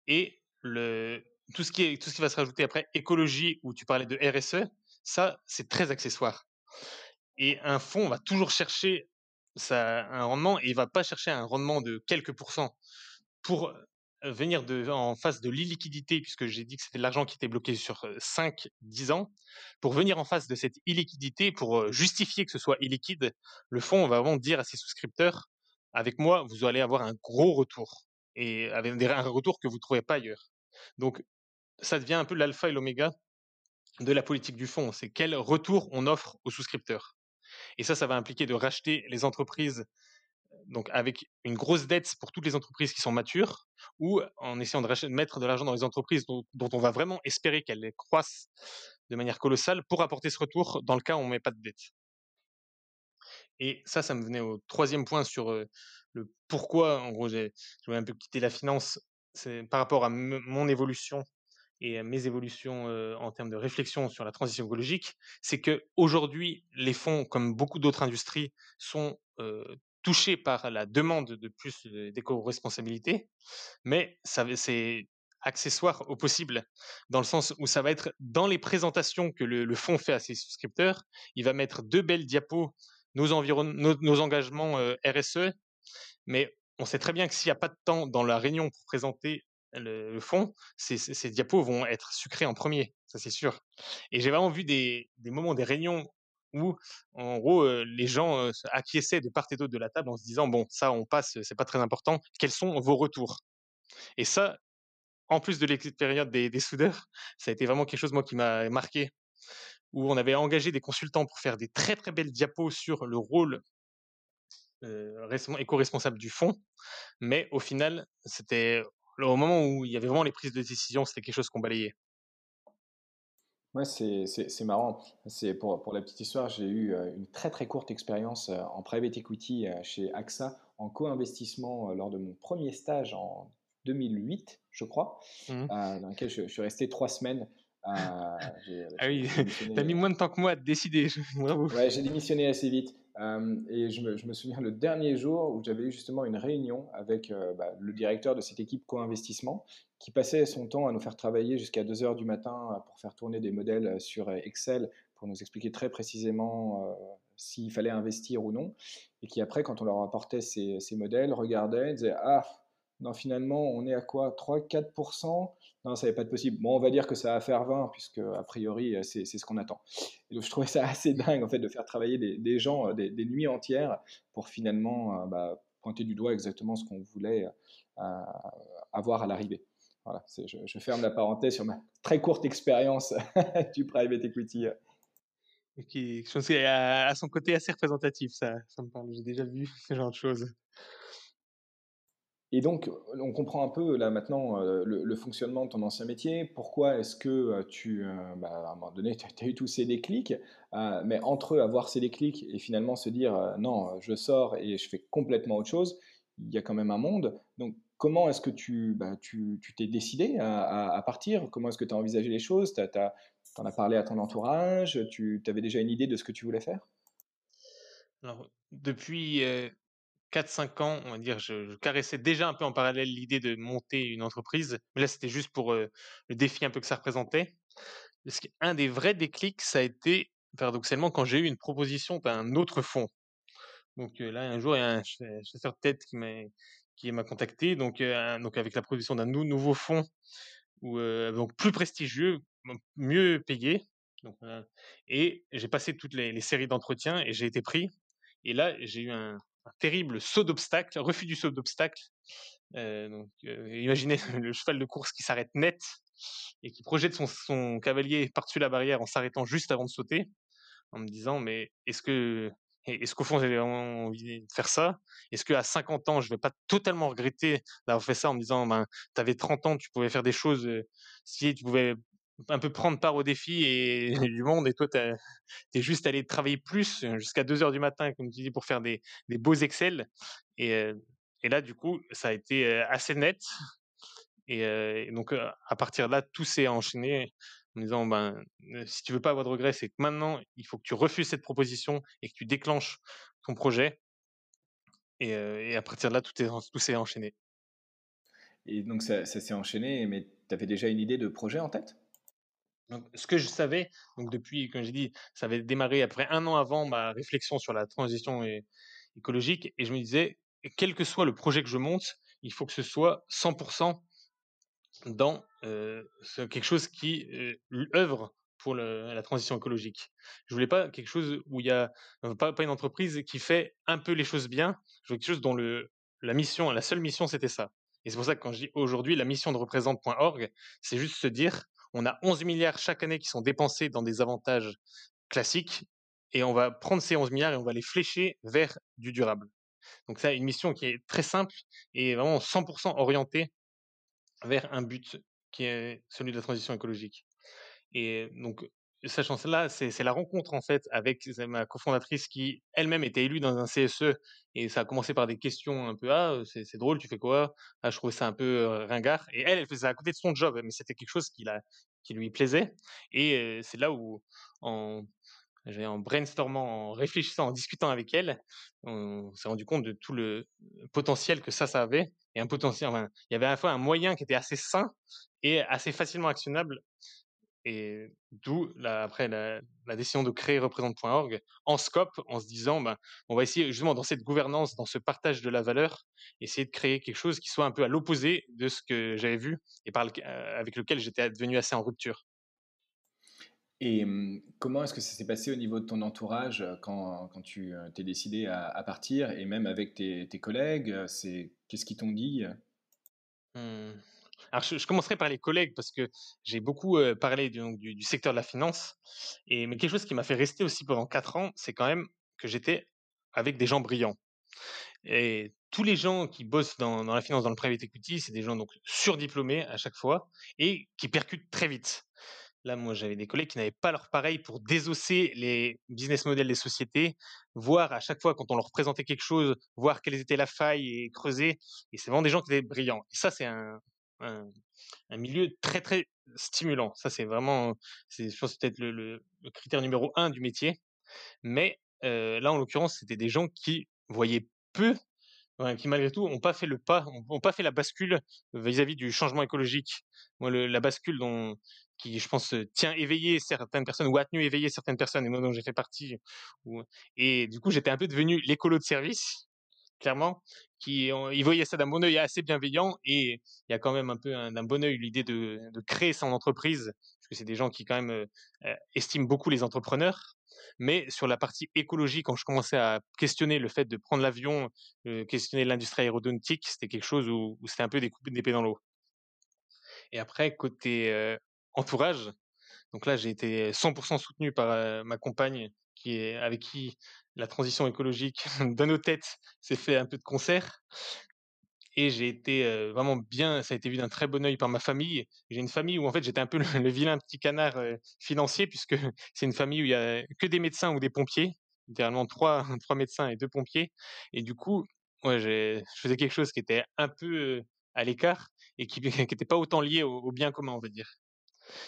Et le, tout, ce qui va se rajouter après, écologie, où tu parlais de RSE, ça, c'est très accessoire. Et un fonds va toujours chercher un rendement et il va pas chercher un rendement de quelques pourcents. Pour venir de, en face de l'illiquidité, puisque j'ai dit que c'était l'argent qui était bloqué sur 5-10 ans, pour venir en face de cette illiquidité, pour justifier que ce soit illiquide, le fonds va vraiment dire à ses souscripteurs, avec moi, vous allez avoir un gros retour, et un retour que vous ne trouvez pas ailleurs. Donc, ça devient un peu l'alpha et l'oméga de la politique du fonds, c'est quel retour on offre aux souscripteurs. Et ça, ça va impliquer de racheter les entreprises donc avec une grosse dette pour toutes les entreprises qui sont matures, ou en essayant de mettre de l'argent dans les entreprises dont, on va vraiment espérer qu'elles croissent de manière colossale pour apporter ce retour dans le cas où on ne met pas de dette. Et ça, ça me venait au troisième point sur le pourquoi, en gros, j'ai un peu quitté la finance, par rapport à mon évolution et à mes évolutions en termes de réflexion sur la transition écologique, c'est que aujourd'hui, les fonds, comme beaucoup d'autres industries, sont touché par la demande de plus d'éco-responsabilité, mais c'est accessoire au possible, dans le sens où ça va être dans les présentations que le, fonds fait à ses souscripteurs, il va mettre deux belles diapos, nos, nos, engagements RSE, mais on sait très bien que s'il n'y a pas de temps dans la réunion pour présenter le, fonds, ces, diapos vont être sucrés en premier, ça c'est sûr. Et j'ai vraiment vu des, moments, des réunions où, en gros, les gens acquiesçaient de part et d'autre de la table en se disant bon, ça, on passe, c'est pas très important. Quels sont vos retours? Et ça, en plus de l'expérience des, des, soudeurs, ça a été vraiment quelque chose moi qui m'a marqué, où on avait engagé des consultants pour faire des très très belles diapos sur le rôle éco-responsable du fonds, mais au final, c'était au moment où il y avait vraiment les prises de décision, c'était quelque chose qu'on balayait. Ouais, c'est marrant. C'est pour pour la petite histoire, j'ai eu, une très, très courte expérience, en private equity, chez AXA, en co-investissement, lors de mon premier stage en 2008, je crois, Mmh dans lequel je je suis resté 3 semaines. Ah oui, tu mis moins de temps que moi à te décider, bravo. Ouais, j'ai démissionné assez vite. Hem et je me souviens le dernier jour où j'avais eu justement une réunion avec, heu, bah, le directeur de cette équipe co-investissement qui passait son temps à nous faire travailler jusqu'à deux heures du matin, heu, pour faire tourner des modèles, sur, Excel, pour nous expliquer très précisément, s'il fallait investir ou non. Et qui après, quand on leur apportait ces ces modèles, regardait, disait: «Ah, non finalement on est à quoi? 3-4% Non, ça va pas possible. Bon, on va dire que ça va faire 20 puisque a priori, heu, c'est ce qu'on attend». Et donc je trouvais ça assez dingue en fait de faire travailler des, gens euh, des, nuits entières pour finalement euh, bah, pointer du doigt exactement ce qu'on voulait euh, avoir à l'arrivée. Voilà, je, ferme la parenthèse sur ma très courte expérience du private equity. Qui, je pense qu'il à son côté assez représentatif, ça, ça me parle. J'ai déjà vu ce genre de choses. Et donc, on comprend un peu là maintenant euh, le, fonctionnement de ton ancien métier. Pourquoi est-ce que euh, tu, euh, bah, à un moment donné, tu as eu tous ces déclics, mais entre avoir ces déclics et finalement se dire non, je sors et je fais complètement autre chose, il y a quand même un monde. Donc, comment est-ce que tu bah, t'es décidé à, partir? Comment est-ce que tu as envisagé les choses? Tu en as parlé à ton entourage? Tu avais déjà une idée de ce que tu voulais faire? Alors, depuis 4-5 ans, on va dire, je, caressais déjà un peu en parallèle l'idée de monter une entreprise. Mais là, c'était juste pour le défi un peu que ça représentait. Parce qu'un des vrais déclics, ça a été, paradoxalement, quand j'ai eu une proposition d'un autre fonds. Donc là, un jour, il y a un chasseur de tête qui m'a contacté, donc, donc avec la proposition d'un nou nouveau fonds, ou donc plus prestigieux, mieux payé. Et j'ai passé toutes les, les séries d'entretiens et j'ai été pris. Et là, j'ai eu un, un terrible saut d'obstacle, refus du saut d'obstacle. Euh, donc, euh, imaginez le cheval de course qui s'arrête net et qui projette son, cavalier par-dessus la barrière en s'arrêtant juste avant de sauter, en me disant mais est-ce que est-ce qu'au fond j'avais envie de faire ça? Est-ce qu'à 50 ans je vais pas totalement regretter d'avoir fait ça en me disant ben t'avais 30 ans tu pouvais faire des choses euh, si tu pouvais un peu prendre part au défi et, du monde. Et toi t'es es juste allé travailler plus jusqu'à 2 heures du matin comme tu dis pour faire des, beaux Excel. Et, et là du coup ça a été assez net. Et, donc à partir de là tout s'est enchaîné en me disant ben si tu veux pas avoir de regrets c'est que maintenant il faut que tu refuses cette proposition et que tu déclenches ton projet. Et, à partir de là tout est tout s'est enchaîné. Et donc ça, ça s'est enchaîné mais tu avais déjà une idée de projet en tête? Ce que je savais, donc depuis, comme j'ai dit, ça avait démarré après un an avant ma réflexion sur la transition écologique, et je me disais, quel que soit le projet que je monte, il faut que ce soit 100% dans quelque chose qui œuvre pour la transition écologique. Je voulais pas quelque chose où il y a pas, une entreprise qui fait un peu les choses bien. Je voulais quelque chose dont le, la mission, la seule mission, c'était ça. Et c'est pour ça que quand je dis aujourd'hui la mission de représente.org, c'est juste se dire on a 11 milliards chaque année qui sont dépensés dans des avantages classiques et on va prendre ces 11 milliards et on va les flécher vers du durable. Donc ça, une mission qui est très simple et vraiment 100% orientée vers un but qui est celui de la transition écologique. Et donc, sachant cela, c'est la rencontre en fait avec ma cofondatrice qui elle-même était élue dans un CSE et ça a commencé par des questions un peu ah c'est drôle tu fais quoi? Ah je trouvais ça un peu ringard et elle elle faisait à côté de son job mais c'était quelque chose qui la qui lui plaisait et c'est là où en en brainstormant, en réfléchissant, en discutant avec elle, on s'est rendu compte de tout le potentiel que ça, ça avait. Et un potentiel, il y avait à la fois un moyen qui était assez sain et assez facilement actionnable. Et d'où, après, la, la, décision de créer représente.org en scope, en se disant, ben, on va essayer justement dans cette gouvernance, dans ce partage de la valeur, essayer de créer quelque chose qui soit un peu à l'opposé de ce que j'avais vu et par le, avec lequel j'étais devenu assez en rupture. Et comment est-ce que ça s'est passé au niveau de ton entourage quand, quand tu t'es décidé à, à, partir et même avec tes, tes collègues Qu'est-ce qu'ils t'ont dit. Alors, je, commencerai par les collègues parce que j'ai beaucoup parlé du, secteur de la finance. Et, mais quelque chose qui m'a fait rester aussi pendant quatre ans, c'est quand même que j'étais avec des gens brillants. Et tous les gens qui bossent dans, dans la finance, dans le private equity, c'est des gens donc surdiplômés à chaque fois et qui percutent très vite. Là, moi, j'avais des collègues qui n'avaient pas leur pareil pour désosser les business models des sociétés, voir à chaque fois quand on leur présentait quelque chose, voir quelles étaient la faille et creuser. Et c'est vraiment des gens qui étaient brillants. Et ça, c'est un, un, milieu très, très stimulant. Ça, c'est vraiment, je pense, peut-être le, critère numéro un du métier. Mais là, en l'occurrence, c'était des gens qui voyaient peu qui malgré tout n'ont pas fait le pas, n'ont pas fait la bascule vis-à-vis du changement écologique. Moi, la bascule dont, qui, je pense, tient éveillé certaines personnes ou a tenu éveillé certaines personnes, et moi dont j'ai fait partie. et du coup, j'étais un peu devenu l'écolo de service, clairement, qui il voyait ça d'un bon œil assez bienveillant, et il y a quand même un peu d'un bon œil l'idée de, de, créer son entreprise, parce que c'est des gens qui quand même estiment beaucoup les entrepreneurs. Mais sur la partie écologie, quand je commençais à questionner le fait de prendre l'avion, questionner l'industrie aéronautique, c'était quelque chose où, c'était un peu des coups d'épée dans l'eau. Et après, côté entourage, donc là, j'ai été 100% soutenu par ma compagne, qui est, avec qui la transition écologique dans nos têtes s'est fait un peu de concert et j'ai été vraiment bien, ça a été vu d'un très bon œil par ma famille. J'ai une famille où en fait j'étais un peu le, vilain petit canard financier puisque c'est une famille où il y a que des médecins ou des pompiers, littéralement trois, trois médecins et deux pompiers. Et du coup, ouais, je faisais quelque chose qui était un peu à l'écart et qui n'était pas autant lié au, bien commun, on va dire.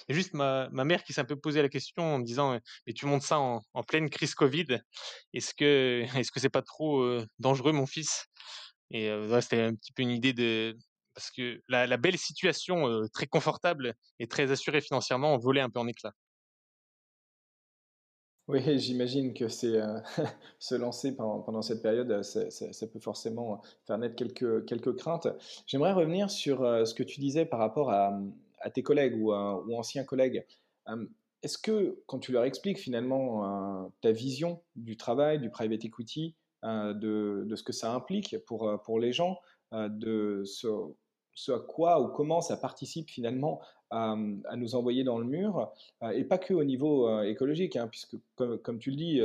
Juste ma, ma mère qui s'est un peu posé la question en me disant mais tu montes ça en, pleine crise Covid, est-ce que est-ce que c'est pas trop dangereux mon fils? Et c'était un petit peu une idée de parce que la, belle situation très confortable et très assurée financièrement volait un peu en éclats. Oui, j'imagine que c'est se lancer pendant, cette période, ça, peut forcément faire naître quelques, quelques craintes. J'aimerais revenir sur ce que tu disais par rapport à, tes collègues ou, anciens collègues. Est-ce que quand tu leur expliques finalement ta vision du travail, du private equity, euh, de, ce que ça implique pour, euh, les gens, euh, de ce, à quoi ou comment ça participe finalement à, nous envoyer dans le mur, et pas que au niveau écologique, hein, puisque comme, tu le dis,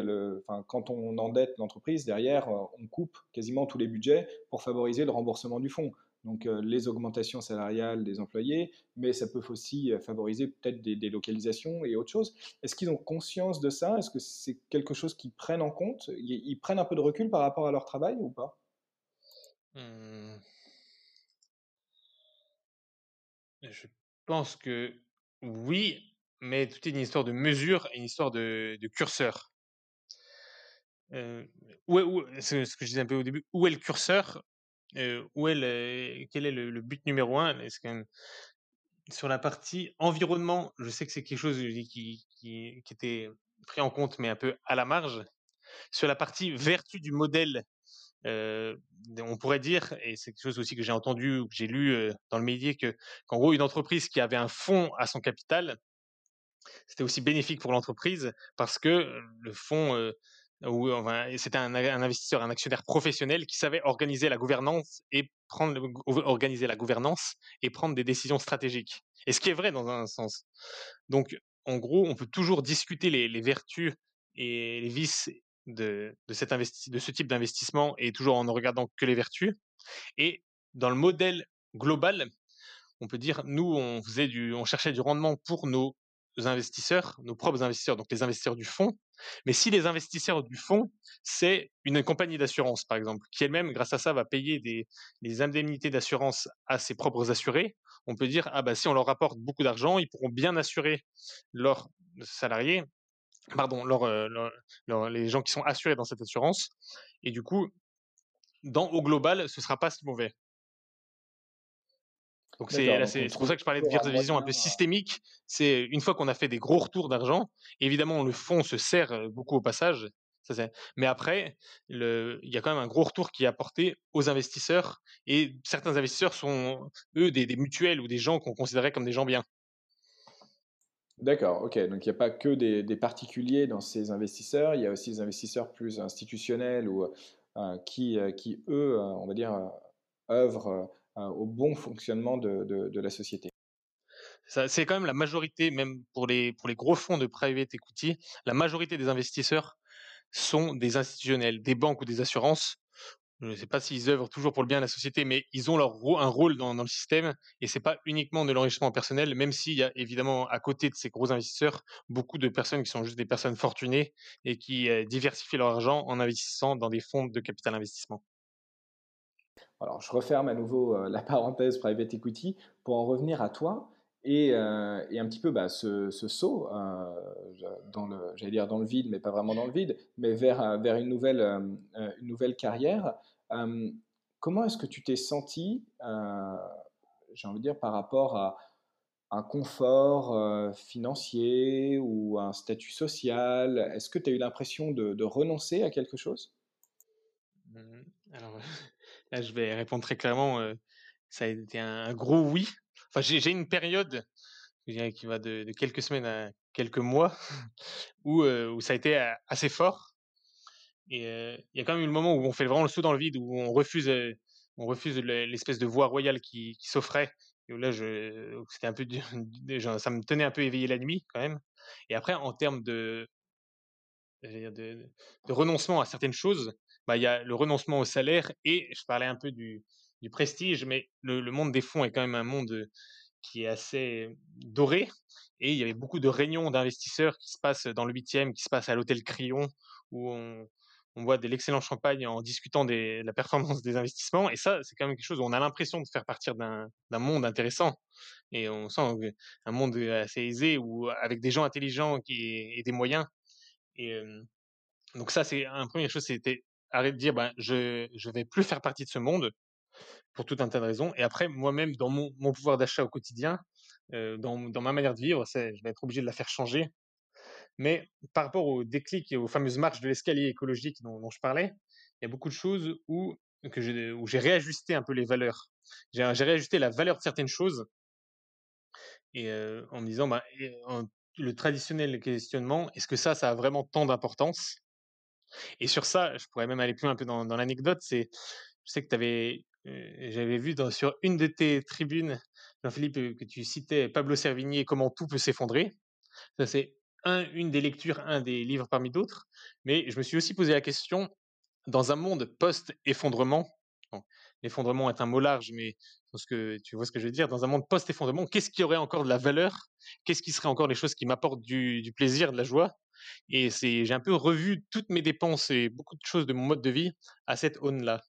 quand on endette l'entreprise, derrière, on coupe quasiment tous les budgets pour favoriser le remboursement du fonds donc euh, les augmentations salariales des employés, mais ça peut aussi euh, favoriser peut-être des délocalisations et autre chose. Est-ce qu'ils ont conscience de ça? Est-ce que c'est quelque chose qu'ils prennent en compte? Ils, prennent un peu de recul par rapport à leur travail ou pas? Mmh. Je pense que oui, mais tout est une histoire de mesure et une histoire de, curseur. Euh, c'est ce que je disais un peu au début, où est le curseur? Où est quel est le, but numéro un? Sur la partie environnement, je sais que c'est quelque chose qui, était pris en compte, mais un peu à la marge. Sur la partie vertu du modèle, on pourrait dire, et c'est quelque chose aussi que j'ai entendu ou que j'ai lu dans le média, que qu'en gros une entreprise qui avait un fonds à son capital, c'était aussi bénéfique pour l'entreprise parce que le fonds où c'était un, investisseur, un actionnaire professionnel qui savait organiser la gouvernance et prendre organiser la gouvernance et prendre des décisions stratégiques. Et ce qui est vrai dans un sens. Donc, en gros, on peut toujours discuter les, vertus et les vices de, de, cet de ce type d'investissement et toujours en ne regardant que les vertus. Et dans le modèle global, on peut dire, nous, on faisait du, on cherchait du rendement pour nos investisseurs, nos propres investisseurs, donc les investisseurs du fonds. Mais si les investisseurs du fonds, c'est une compagnie d'assurance, par exemple, qui elle-même, grâce à ça, va payer des, indemnités d'assurance à ses propres assurés, on peut dire, ah bah si on leur apporte beaucoup d'argent, ils pourront bien assurer leurs salariés, pardon, euh, les gens qui sont assurés dans cette assurance. Et du coup, au global, ce ne sera pas si mauvais. Donc c'est pour ça que je parlais de vision un peu systémique. C'est une fois qu'on a fait des gros retours d'argent, évidemment le fonds se sert beaucoup au passage. Ça, mais après, il y a quand même un gros retour qui est apporté aux investisseurs et certains investisseurs sont eux des, mutuelles ou des gens qu'on considérait comme des gens bien. D'accord, ok. Donc il n'y a pas que des, particuliers dans ces investisseurs, il y a aussi des investisseurs plus institutionnels ou qui, qui, eux, on va dire, œuvrent euh, au bon fonctionnement de, la société. C'est quand même la majorité, même pour les, gros fonds de private equity, la majorité des investisseurs sont des institutionnels, des banques ou des assurances, je ne sais pas s'ils œuvrent toujours pour le bien de la société, mais ils ont un rôle dans, le système et c'est pas uniquement de l'enrichissement personnel, même s'il y a évidemment à côté de ces gros investisseurs beaucoup de personnes qui sont juste des personnes fortunées et qui euh, diversifient leur argent en investissant dans des fonds de capital investissement. Alors, je referme à nouveau euh, la parenthèse private equity pour en revenir à toi et, euh, un petit peu bah, ce, saut dans le, j'allais dire dans le vide, mais pas vraiment dans le vide, mais vers, vers une, nouvelle, une nouvelle carrière. Comment est-ce que tu t'es senti, j'ai envie de dire, par rapport à un confort financier ou un statut social? Est-ce que tu as eu l'impression de, renoncer à quelque chose? Mmh, Alors là, je vais répondre très clairement. ça a été un, gros oui. Enfin, j'ai une période qui va de, quelques semaines à quelques mois où, ça a été assez fort. Et il y a quand même eu le moment où on fait vraiment le saut dans le vide, où on refuse, on refuse l'espèce de voie royale qui, s'offrait. Là, c'était un peu, ça me tenait un peu éveillé la nuit quand même. Et après, en termes de, renoncement à certaines choses, bah, il y a le renoncement au salaire et je parlais un peu du, du prestige, mais le, monde des fonds est quand même un monde qui est assez doré. Et il y avait beaucoup de réunions d'investisseurs qui se passent dans le 8e, qui se passent à l'hôtel Crillon, où on, on boit de l'excellent champagne en discutant de la performance des investissements. Et ça, c'est quand même quelque chose où on a l'impression de faire partir d'un monde intéressant. Et on sent un monde assez aisé ou avec des gens intelligents qui, et des moyens. Et donc ça, c'est une première chose, c'était arrêter de dire, ben, je ne vais plus faire partie de ce monde pour tout un tas de raisons. Et après, moi-même, dans mon, pouvoir d'achat au quotidien, dans, dans, ma manière de vivre, je vais être obligé de la faire changer mais par rapport au déclic et aux fameuses marches de l'escalier écologique dont, je parlais, il y a beaucoup de choses où, j'ai réajusté un peu les valeurs. J'ai réajusté la valeur de certaines choses et en me disant, bah, le traditionnel questionnement, est-ce que ça, ça a vraiment tant d'importance? Et sur ça, je pourrais même aller plus un peu dans, l'anecdote, c'est, je sais que tu avais, j'avais vu sur une de tes tribunes, Jean-Philippe, que tu citais Pablo Servigny, comment tout peut s'effondrer. Ça, c'est une des lectures, un des livres parmi d'autres, mais je me suis aussi posé la question, dans un monde post-effondrement, l'effondrement est un mot large, mais ce que, tu vois ce que je veux dire, dans un monde post-effondrement, qu'est-ce qui aurait encore de la valeur? Qu'est-ce qui serait encore les choses qui m'apportent du, plaisir, de la joie? Et c'est, j'ai un peu revu toutes mes dépenses et beaucoup de choses de mon mode de vie à cette aune-là.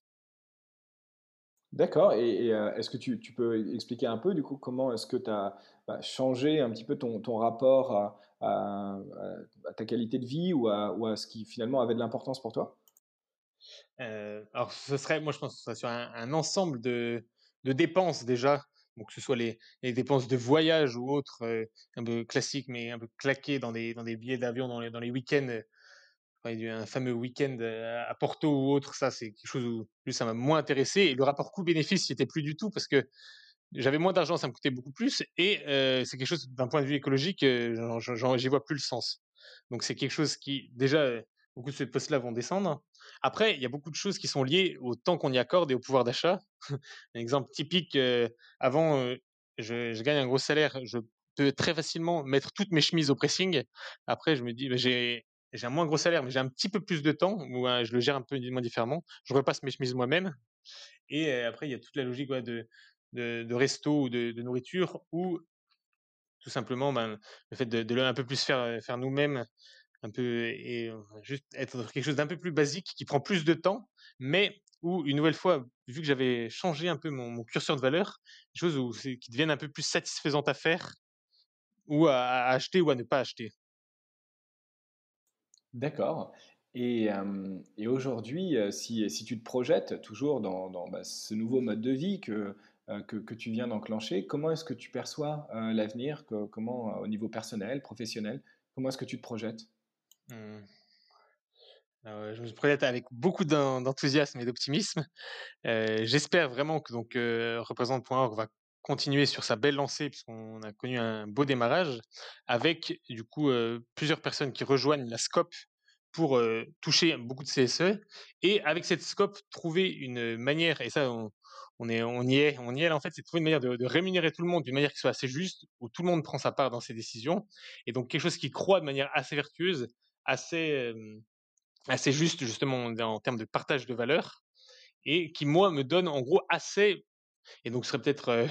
D'accord. Et, est-ce que tu, peux expliquer un peu, du coup, comment est-ce que tu as bah, changé un petit peu ton, rapport à, ta qualité de vie ou à, ce qui finalement avait de l'importance pour toi? Alors, ce serait, moi, je pense que ce serait sur un, ensemble de, dépenses déjà. Que ce soit les, dépenses de voyage ou autres, un peu classiques, mais un peu claquées dans des, dans des billets d'avion dans les, dans les week-ends un fameux week-end à Porto ou autre, ça c'est quelque chose où ça m'a moins intéressé. Et le rapport coût-bénéfice, c'était plus du tout parce que j'avais moins d'argent, ça me coûtait beaucoup plus. Et c'est quelque chose d'un point de vue écologique, j'y vois plus le sens. Donc c'est quelque chose qui déjà beaucoup de ces postes-là vont descendre. Après, il y a beaucoup de choses qui sont liées au temps qu'on y accorde et au pouvoir d'achat. un exemple typique, avant, je, gagne un gros salaire, je peux très facilement mettre toutes mes chemises au pressing. Après, je me dis, bah, j'ai un moins gros salaire, mais j'ai un petit peu plus de temps, où je le gère un peu différemment. Je repasse mes chemises moi-même. Et après, il y a toute la logique de, de, resto ou de, nourriture, ou tout simplement ben, le fait de, de un peu plus faire, faire nous-mêmes, un peu, et juste être quelque chose d'un peu plus basique, qui prend plus de temps, mais où, une nouvelle fois, vu que j'avais changé un peu mon, curseur de valeur, des choses qui deviennent un peu plus satisfaisantes à faire, ou à acheter ou à ne pas acheter. D'accord. Et, aujourd'hui, si, si tu te projettes toujours dans, dans, bah, ce nouveau mode de vie que, que, que tu viens d'enclencher, comment est-ce que tu perçois l'avenir? Comment, au niveau personnel, professionnel, comment est-ce que tu te projettes? Mmh. je me projette avec beaucoup d'enthousiasme et d'optimisme. J'espère vraiment que donc représente.org va continuer sur sa belle lancée puisqu'on a connu un beau démarrage avec du coup plusieurs personnes qui rejoignent la scope pour toucher beaucoup de CSE et avec cette scope trouver une manière et ça on, est on y est on y est en fait c'est trouver une manière de, rémunérer tout le monde d'une manière qui soit assez juste où tout le monde prend sa part dans ses décisions et donc quelque chose qui croît de manière assez vertueuse assez juste justement en termes de partage de valeur et qui, moi, me donne en gros assez. Et donc, ce serait peut-être.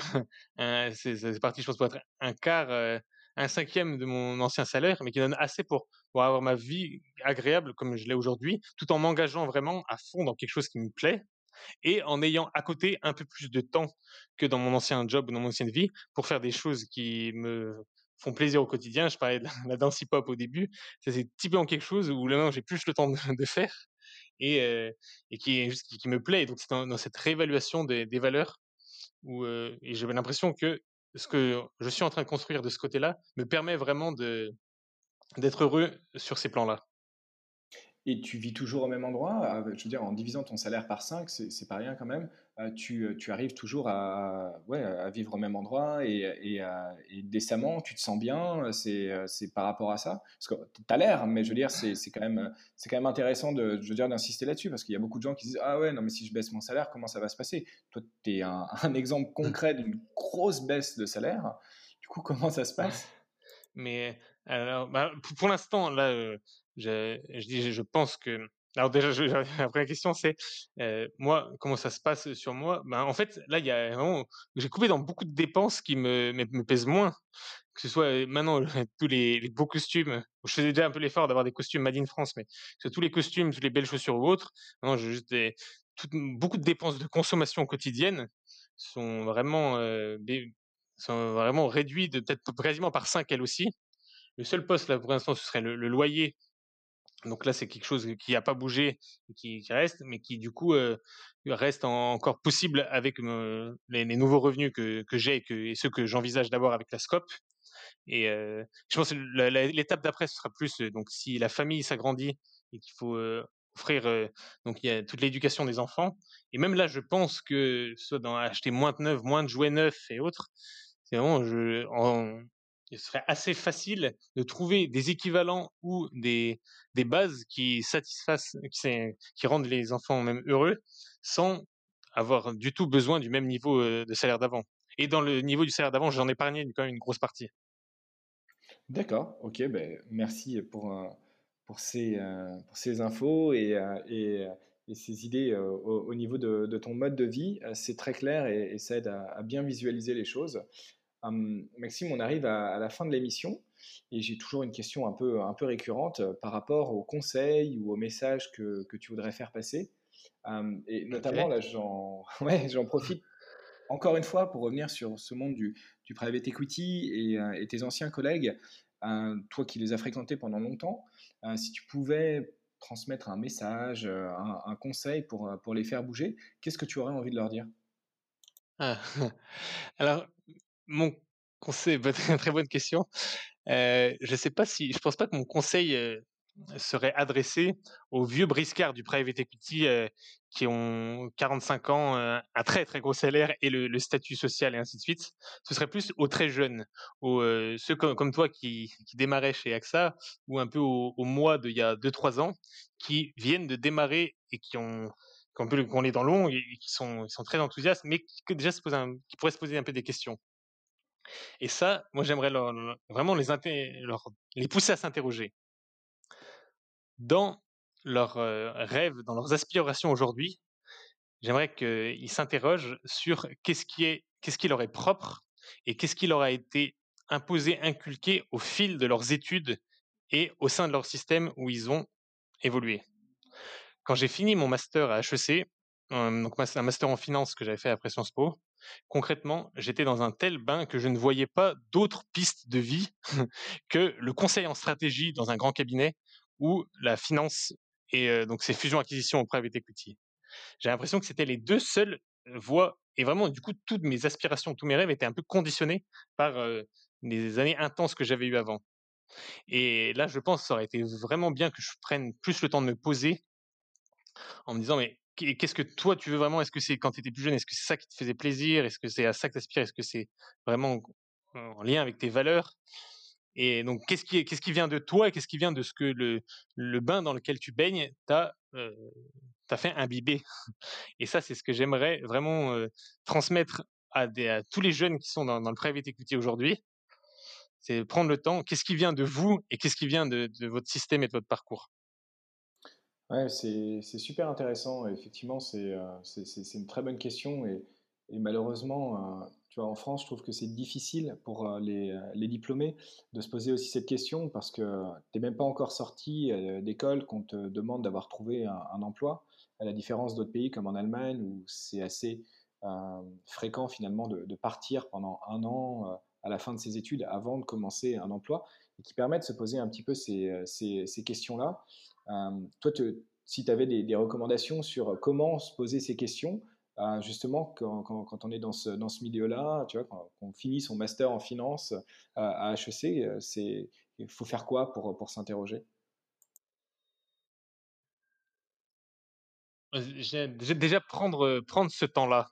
c'est parti, je pense, pour être un quart, un cinquième de mon ancien salaire, mais qui donne assez pour, pour avoir ma vie agréable comme je l'ai aujourd'hui, tout en m'engageant vraiment à fond dans quelque chose qui me plaît et en ayant à côté un peu plus de temps que dans mon ancien job ou dans mon ancienne vie pour faire des choses qui me font plaisir au quotidien. Je parlais de la, danse hip-hop au début. Ça, c'est typiquement quelque chose où là, j'ai plus le temps de, faire et, et qui, qui, me plaît. donc, c'est dans, cette réévaluation des, valeurs où et j'avais l'impression que ce que je suis en train de construire de ce côté-là me permet vraiment d'être heureux sur ces plans-là. Et tu vis toujours au même endroit Je veux dire, en divisant ton salaire par 5, c'est pas rien quand même. Euh, tu, tu, arrives toujours à, ouais, à, vivre au même endroit et, et, décemment, tu te sens bien C'est par rapport à ça. Parce que tu as l'air, mais je veux dire, c'est quand, même, quand même intéressant de, je veux dire, d'insister là-dessus parce qu'il y a beaucoup de gens qui disent Ah ouais, non, mais si je baisse mon salaire, comment ça va se passer? Toi, tu es un, un exemple concret d'une grosse baisse de salaire. Du coup, comment ça se passe? Mais alors, bah, pour, l'instant, là, je, dis, je pense que. Alors déjà, je, la première question, c'est moi, comment ça se passe sur moi? Ben, En fait, là, il y a vraiment, j'ai coupé dans beaucoup de dépenses qui me, me, pèsent moins. Que ce soit maintenant tous les, beaux costumes. Je faisais déjà un peu l'effort d'avoir des costumes Made in France, mais que tous les costumes, toutes les belles chaussures ou autres, maintenant, juste beaucoup de dépenses de consommation quotidienne sont vraiment, sont vraiment réduites peut-être quasiment par 5 elles aussi. Le seul poste là pour l'instant, ce serait le, loyer. Donc là, c'est quelque chose qui n'a pas bougé, qui, qui, reste, mais qui du coup euh, reste encore possible avec les, nouveaux revenus que, que j'ai et, ceux que j'envisage d'abord avec la SCOP. Et euh, je pense que l'étape d'après, ce sera plus euh, donc si la famille s'agrandit et qu'il faut offrir donc toute l'éducation des enfants. Et même là, je pense que soit dans acheter moins de neufs, moins de jouets neufs et autres, c'est vraiment il serait assez facile de trouver des équivalents ou des, des bases qui satisfassent, qui, rendent les enfants même heureux, sans avoir du tout besoin du même niveau de salaire d'avant. Et dans le niveau du salaire d'avant, j'en ai épargné quand même une grosse partie. D'accord, ok, ben, merci pour, pour, ces, pour ces infos et, et, ces idées au, niveau de, de, ton mode de vie. C'est très clair et, ça aide à, bien visualiser les choses. Maxime, on arrive à, la fin de l'émission et j'ai toujours une question un peu, un peu récurrente euh, par rapport aux conseils ou aux messages que, que tu voudrais faire passer. et notamment, là, j'en ouais, profite encore une fois pour revenir sur ce monde du, du private equity et, euh, et, tes anciens collègues, toi qui les as fréquentés pendant longtemps, euh, si tu pouvais transmettre un message, un, un, conseil pour, pour les faire bouger, qu'est-ce que tu aurais envie de leur dire? Ah, Alors, mon conseil, très bonne question. Euh, je sais pas si, je pense pas que mon conseil serait adressé aux vieux briscards du private equity qui ont 45 ans, un très très gros salaire et le, statut social et ainsi de suite. Ce serait plus aux très jeunes, aux ceux comme, toi qui, qui, démarraient chez AXA ou un peu aux, mois d'il y a 2-3 ans qui viennent de démarrer et qui ont qu'on est dans long et qui sont, très enthousiastes, mais déjà qui pourraient se poser un peu des questions. Et ça, moi, j'aimerais vraiment les, pousser à s'interroger. Dans leurs rêves, dans leurs aspirations aujourd'hui, j'aimerais qu'ils s'interrogent sur qu'est-ce qui, est, qu'est-ce qui leur est propre et qu'est-ce qui leur a été imposé, inculqué au fil de leurs études et au sein de leur système où ils ont évolué. Quand j'ai fini mon master à HEC, donc un master en finance que j'avais fait après Sciences Po, concrètement, j'étais dans un tel bain que je ne voyais pas d'autres pistes de vie que le conseil en stratégie dans un grand cabinet ou la finance et donc ces fusions-acquisitions au private equity. J'ai l'impression que c'était les deux seules voies et vraiment, du coup, toutes mes aspirations, tous mes rêves étaient un peu conditionnés par les années intenses que j'avais eues avant. Et là, je pense que ça aurait été vraiment bien que je prenne plus le temps de me poser en me disant, mais qu'est-ce que toi tu veux vraiment? Est-ce que c'est quand tu étais plus jeune Est-ce que c'est ça qui te faisait plaisir? Est-ce que c'est à ça que tu aspires Est-ce que c'est vraiment en lien avec tes valeurs? Et donc, qu'est-ce qui, qu'est-ce qui vient de toi et qu'est-ce qui vient de ce que le, le bain dans lequel tu baignes t'a, euh, fait imbiber? Et ça, c'est ce que j'aimerais vraiment transmettre à, tous les jeunes qui sont dans, dans le private equity aujourd'hui. C'est prendre le temps, qu'est-ce qui vient de vous et qu'est-ce qui vient de votre système et de votre parcours? Ouais, c'est super intéressant. Effectivement, c'est euh, c'est une très bonne question. Et, malheureusement, euh, tu vois, en France, je trouve que c'est difficile pour euh, les, diplômés de se poser aussi cette question parce que tu n'es même pas encore sorti d'école qu'on te demande d'avoir trouvé un, emploi, à la différence d'autres pays comme en Allemagne où c'est assez fréquent finalement de, partir pendant un an à la fin de ses études avant de commencer un emploi et qui permet de se poser un petit peu ces questions-là. Euh, toi, si tu avais des, recommandations sur comment se poser ces questions, euh, justement, quand, on est dans ce, milieu-là, tu vois, quand, on finit son master en finance euh, à HEC, il faut faire quoi pour, pour s'interroger? Déjà prendre, prendre ce temps-là.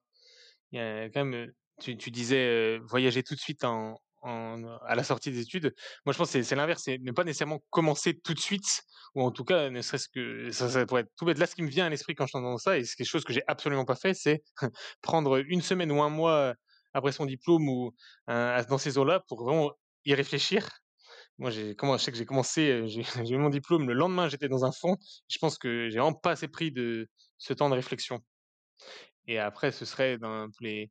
Il y a quand même, tu, disais voyager tout de suite en, en- à la sortie des études. Moi, je pense que c'est l'inverse, c'est ne pas nécessairement commencer tout de suite, ou en tout cas, ne serait-ce que ça, pourrait être tout bête. Là, ce qui me vient à l'esprit quand je t'entends ça, et c'est quelque chose que j'ai absolument pas fait, c'est prendre une semaine ou un mois après son diplôme ou euh, dans ces eaux-là pour vraiment y réfléchir. Moi, j'ai comment, je sais que j'ai commencé, euh, j'ai eu mon diplôme le lendemain, j'étais dans un fond. Je pense que j'ai vraiment pas assez pris de ce temps de réflexion. Et après, ce serait dans les,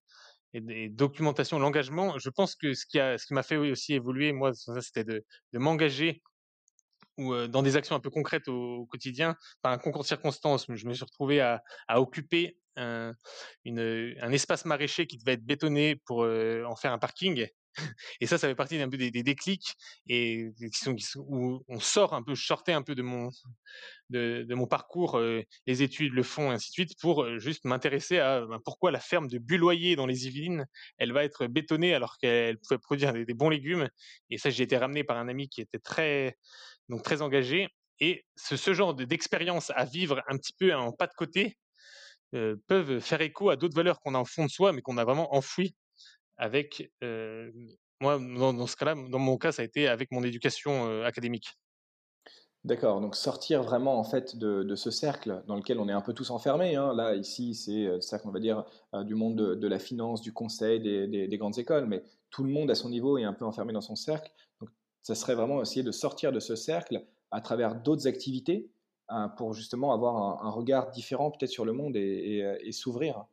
et des documentations, l'engagement. Je pense que ce qui a, ce qui m'a fait aussi évoluer, moi, c'était de, m'engager ou dans des actions un peu concrètes au, quotidien. Par un concours de circonstances, je me suis retrouvé à, occuper un, espace maraîcher qui devait être bétonné pour en faire un parking. Et ça, ça fait partie d'un peu des, déclics et qui où on sort un peu, je sortais un peu de mon, de, mon parcours, euh, les études, le fond, et ainsi de suite, pour euh, juste m'intéresser à ben, pourquoi la ferme de Buloyer dans les Yvelines, elle va être bétonnée alors qu'elle pouvait produire des, bons légumes. Et ça, j'ai été ramené par un ami qui était très, donc très engagé. Et ce, ce genre de- d'expérience à vivre un petit peu en pas de côté euh, peuvent faire écho à d'autres valeurs qu'on a en fond de soi, mais qu'on a vraiment enfouies avec. euh, moi, dans, ce cas-là, dans mon cas, ça a été avec mon éducation académique. D'accord, donc sortir vraiment en fait de, ce cercle dans lequel on est un peu tous enfermés. hein. Là, ici, c'est le cercle, on va dire, du monde de, la finance, du conseil, des, des- des grandes écoles, mais tout le monde à son niveau est un peu enfermé dans son cercle. Donc, ça serait vraiment essayer de sortir de ce cercle à travers d'autres activités euh, pour justement avoir un, regard différent peut-être sur le monde et s'ouvrir.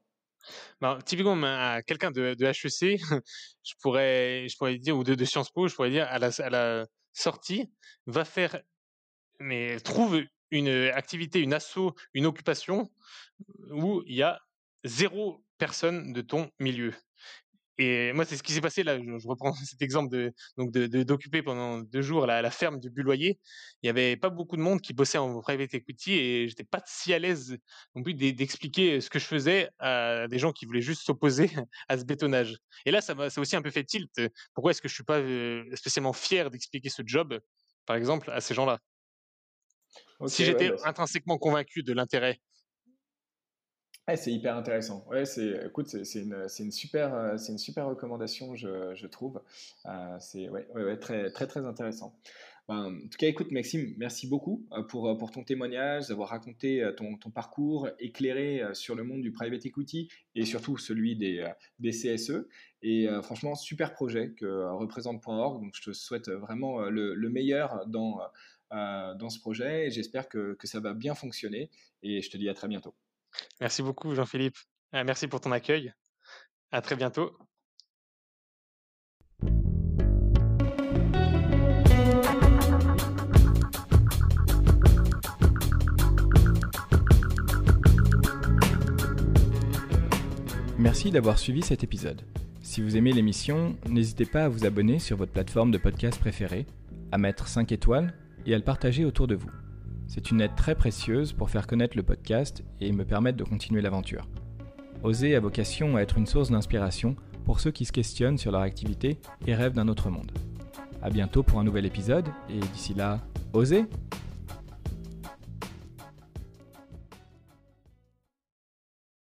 Ben, typiquement, à quelqu'un de, HEC, je pourrais, dire, ou de, Sciences Po, je pourrais dire, à la, sortie, va faire, mais trouve une activité, une asso, une occupation où il y a zéro personne de ton milieu. Et moi, c'est ce qui s'est passé là. Je, je reprends cet exemple de donc de de- d'occuper pendant deux jours la, la ferme du Buloyer. Il y avait pas beaucoup de monde qui bossait en private equity et j'étais pas si à l'aise non plus d'e- d'expliquer ce que je faisais à des gens qui voulaient juste s'opposer à ce bétonnage. Et là, ça m'a ça aussi un peu fait tilt. Pourquoi est-ce que je suis pas spécialement fier d'expliquer ce job, par exemple, à ces gens-là? Si ouais, j'étais bah, intrinsèquement convaincu de l'intérêt. C'est hyper intéressant. Ouais, c'est, écoute, c'est une, une super, euh, c'est une super recommandation, je, je trouve. Euh, c'est ouais, ouais, très, très, très intéressant. Ben, en tout cas, écoute, Maxime, merci beaucoup euh, pour, pour ton témoignage, d'avoir raconté ton, ton parcours, éclairé sur le monde du private equity et surtout celui des, des CSE. Et franchement, super projet que représente.org. Donc, je te souhaite vraiment le, le meilleur dans, dans ce projet et j'espère que, que ça va bien fonctionner. Et je te dis à très bientôt. Merci beaucoup, Jean-Philippe. Euh, Merci pour ton accueil. À très bientôt. Merci d'avoir suivi cet épisode. Si vous aimez l'émission, n'hésitez pas à vous abonner sur votre plateforme de podcast préférée, à mettre 5 étoiles et à le partager autour de vous. C'est une aide très précieuse pour faire connaître le podcast et me permettre de continuer l'aventure. Oser a vocation à être une source d'inspiration pour ceux qui se questionnent sur leur activité et rêvent d'un autre monde. A bientôt pour un nouvel épisode et d'ici là, osez